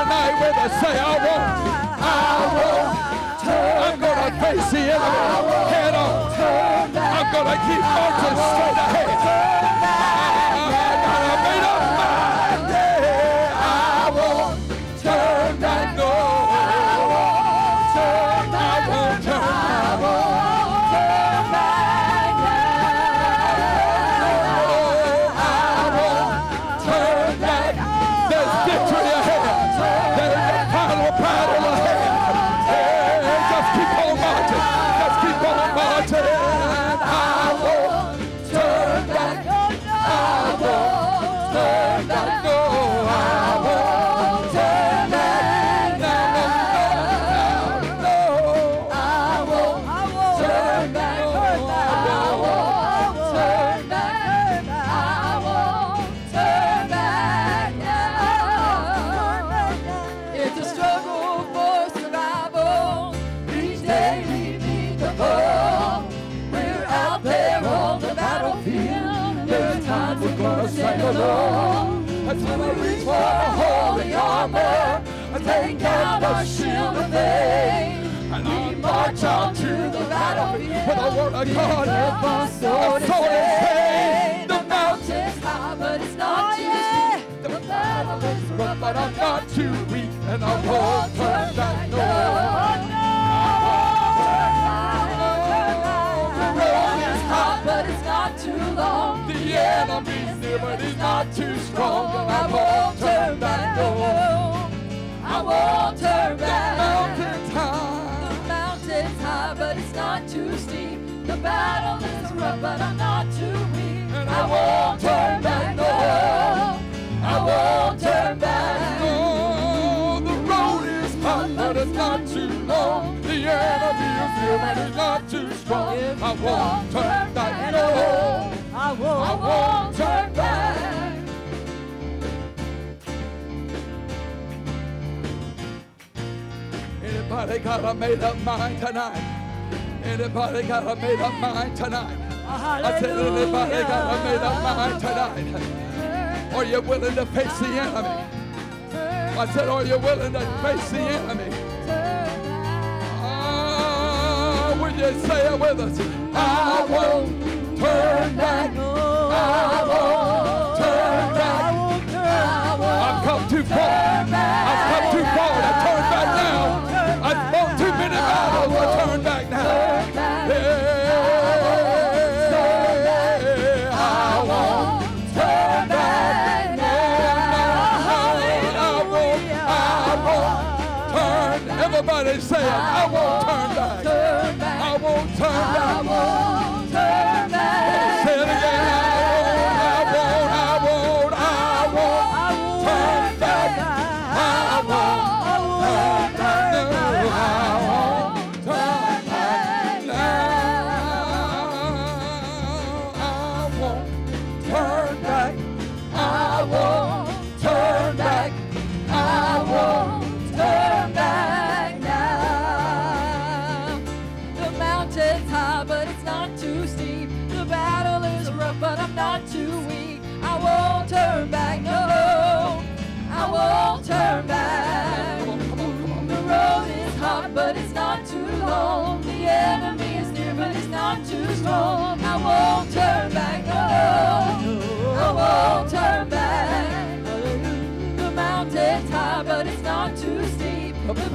tonight with us. Say, I won't. I won't. I'm going to face the enemy head on. I'm going to keep marching straight ahead. I got a made up alone. That's when I reach For the holy armor, take out our shield of faith. We march on to the battlefield. with the word of God. To sword in say, hand. the mountain's high, but it's not too steep. The battle is rough, But I'm not too weak and I won't turn back. No, The road is hot, but it's not too long. The enemy's near, but he's not too strong. I won't turn back. No, I won't turn back. mountains high. The mountain's high, but it's not too steep. The battle is rough, but I'm not too weak. And I won't turn back. No, I won't turn back. Oh, the road is hot, but it's not too long. The enemy is near, but he's not too strong. I won't turn back. No, I won't, I won't turn back. Anybody got a made up mind tonight? Anybody got a made up mind tonight? I said, anybody got a made up mind tonight? Are you willing to face the enemy? I said, are you willing to face the enemy? Ah, will you say it with us? I won't turn back. I won't turn back. I've come too far. Oh, I won't turn back, oh, I won't turn back now. The mountain's high, but it's not too steep. The battle is rough, but I'm not too weak. I won't turn back, no. I won't turn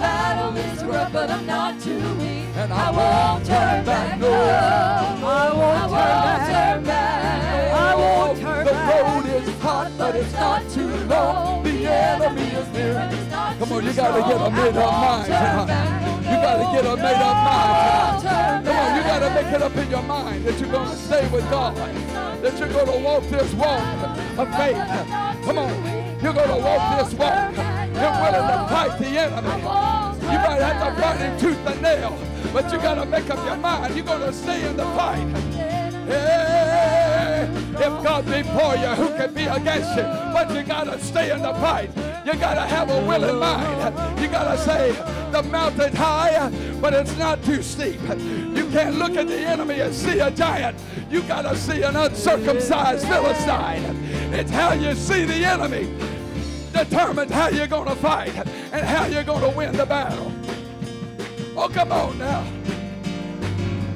battle is rough, but I'm not too weak. And I won't turn back, no. I won't turn back. I won't turn the back. road is hot, but it's not too long. The enemy is near. Come on, you gotta get a made up mind tonight. You gotta get a made up mind tonight. Come on, you gotta make it up in your mind that you're gonna stay with God. That you're gonna walk this walk of faith. Come on, you're gonna walk this walk You're willing to fight the enemy. You might have to fight him tooth and nail, but you got to make up your mind. You're going to stay in the fight. Hey, if God be for you, who can be against you? But you got to stay in the fight. You got to have a willing mind. You got to say, the mountain's high, but it's not too steep. You can't look at the enemy and see a giant. You got to see an uncircumcised Philistine. It's how you see the enemy determines how you're going to fight and how you're going to win the battle. Oh, come on now.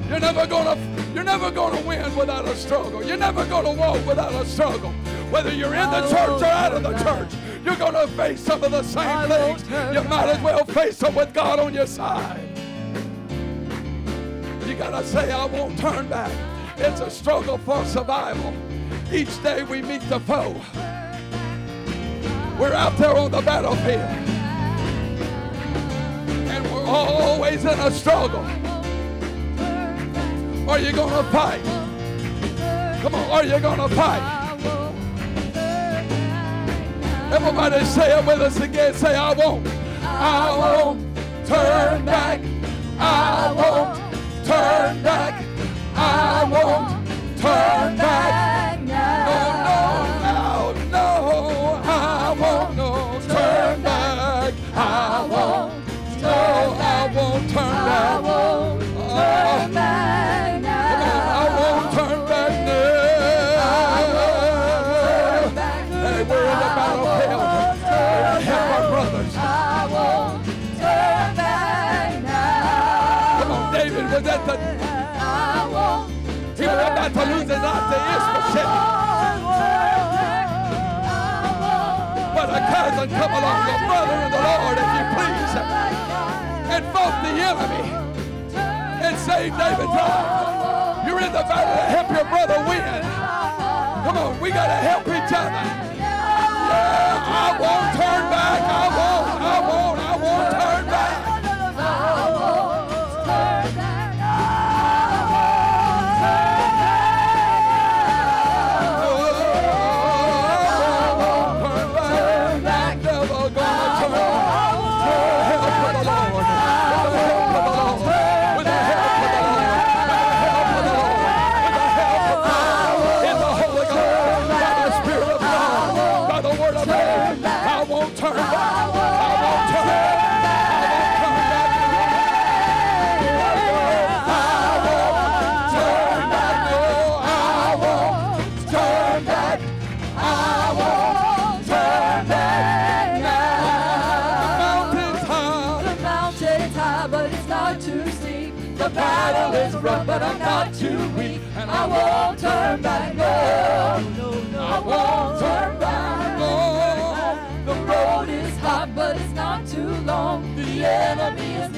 You're never gonna you're never gonna win without a struggle. You're never gonna walk without a struggle. Whether you're in the church or out of the church, you're gonna face some of the same things. You might as well face them with God on your side. You gotta say, I won't turn back. It's a struggle for survival. Each day we meet the foe. We're out there on the battlefield. And we're always in a struggle. Are you gonna fight? Come on, are you gonna fight? Everybody say it with us again. Say, I won't. I won't turn back. I won't turn back. I won't the enemy and saved David's life. You're in the battle to help your brother win. Come on, we got to help each other. Yeah, I won't turn back. I won't,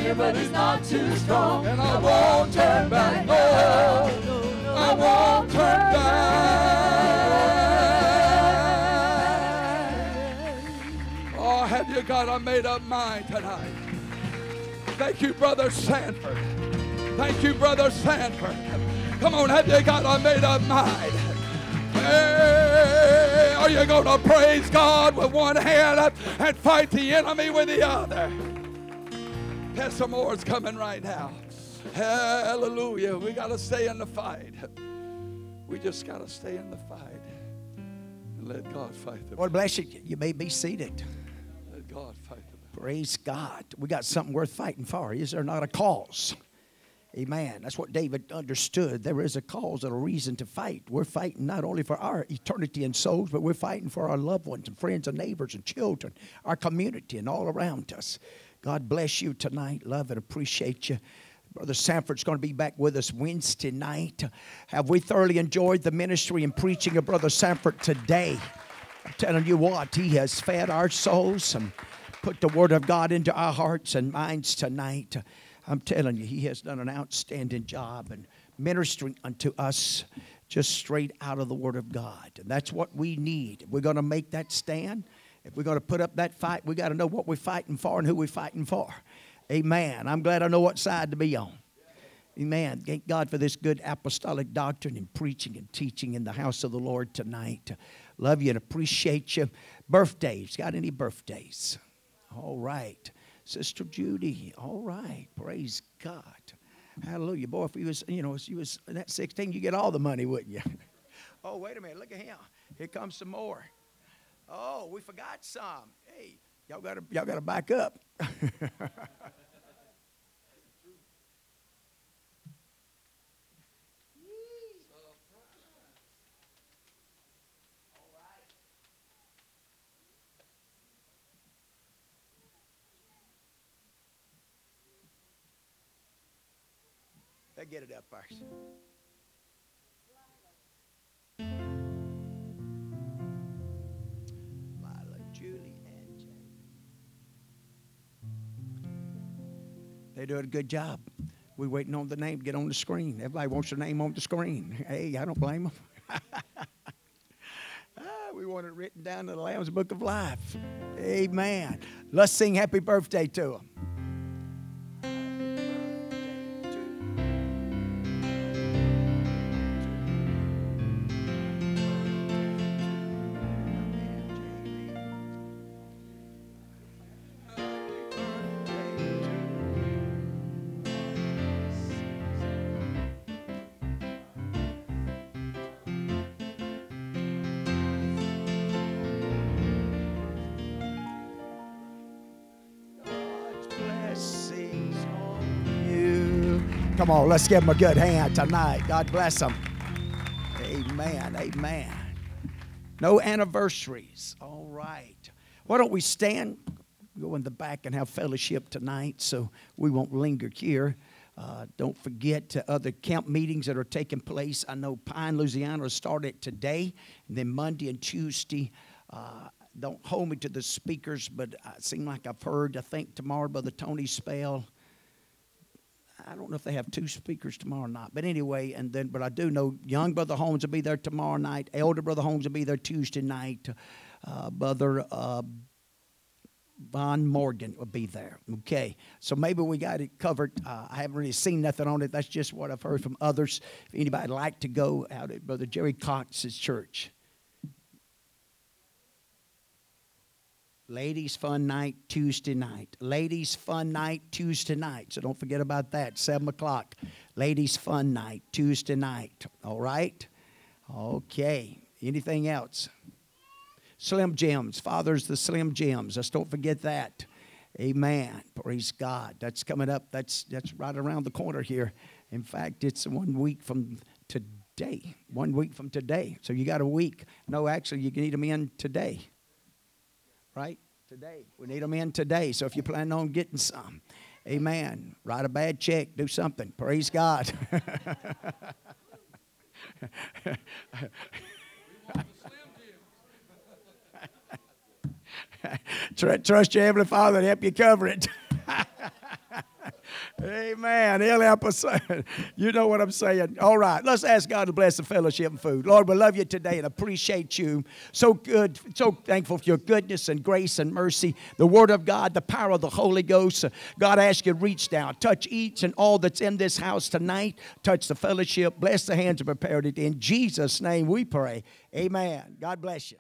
near, but he's not too strong. And I won't turn back. No. I won't turn back. Oh, have you got a made up mind tonight? Thank you, Brother Sanford. Thank you, Brother Sanford. Come on, have you got a made up mind? Hey, are you going to praise God with one hand and fight the enemy with the other? Pastor Moore's coming right now. Hallelujah. We got to stay in the fight. We just got to stay in the fight and let God fight the Lord bless you. You may be seated. Let God fight the Praise God. We got something worth fighting for. Is there not a cause? Amen. That's what David understood. There is a cause and a reason to fight. We're fighting not only for our eternity and souls, but we're fighting for our loved ones and friends and neighbors and children, our community and all around us. God bless you tonight. Love and appreciate you. Brother Sanford's going to be back with us Wednesday night. Have we thoroughly enjoyed the ministry and preaching of Brother Sanford today? I'm telling you what, he has fed our souls and put the Word of God into our hearts and minds tonight. I'm telling you, he has done an outstanding job in ministering unto us just straight out of the Word of God. And that's what we need. We're going to make that stand, if we're going to put up that fight, we got to know what we're fighting for and who we're fighting for. Amen. I'm glad I know what side to be on. Amen. Thank God for this good apostolic doctrine and preaching and teaching in the house of the Lord tonight. Love you and appreciate you. Birthdays. Got any birthdays? All right. Sister Judy. All right. Praise God. Hallelujah. Boy, if you was, you know, if you was that 16, you get all the money, wouldn't you? (laughs) oh, wait a minute. Look at him. Here comes some more. Oh, we forgot some. Hey, y'all gotta y'all gotta back up. (laughs) Get it up first. They do a good job. We're waiting on the name to get on the screen. Everybody wants their name on the screen. Hey, I don't blame them. (laughs) Ah, we want it written down in the Lamb's Book of Life. Amen. Let's sing happy birthday to them. Come on, let's give them a good hand tonight. God bless them. Amen. Amen. No anniversaries. All right. Why don't we stand? Go in the back and have fellowship tonight so we won't linger here. Uh, don't forget to other camp meetings that are taking place. I know Pine, Louisiana started today, and then Monday and Tuesday. Uh, don't hold me to the speakers, but it seems like I've heard, I think tomorrow, Brother Tony Spell. I don't know if they have two speakers tomorrow night. But anyway, and then, but I do know young Brother Holmes will be there tomorrow night. Elder Brother Holmes will be there Tuesday night. Uh, Brother uh, Von Morgan will be there. Okay, so maybe we got it covered. Uh, I haven't really seen nothing on it. That's just what I've heard from others. If anybody'd like to go out at Brother Jerry Cox's church. Ladies Fun Night Tuesday night. Ladies Fun Night Tuesday night. So don't forget about that. 7 o'clock. Ladies Fun Night Tuesday night. All right? Okay. Anything else? Slim Jims. Father's the Slim Jims. Let's don't forget that. Amen. Praise God. That's coming up. That's that's right around the corner here. In fact, it's one week from today. One week from today. So you got a week. No, actually, you can eat them in today right? Today. We need them in today. So if you plan on getting some, amen. Write a bad check, do something. Praise God. (laughs) Trust your Heavenly Father to help you cover it. (laughs) Amen. He'll help us. (laughs) you know what I'm saying. All right. Let's ask God to bless the fellowship and food. Lord, we love you today and appreciate you. So good. So thankful for your goodness and grace and mercy. The Word of God, the power of the Holy Ghost. God, I ask you to reach down, touch each and all that's in this house tonight. Touch the fellowship. Bless the hands that prepared it. In Jesus' name we pray. Amen. God bless you.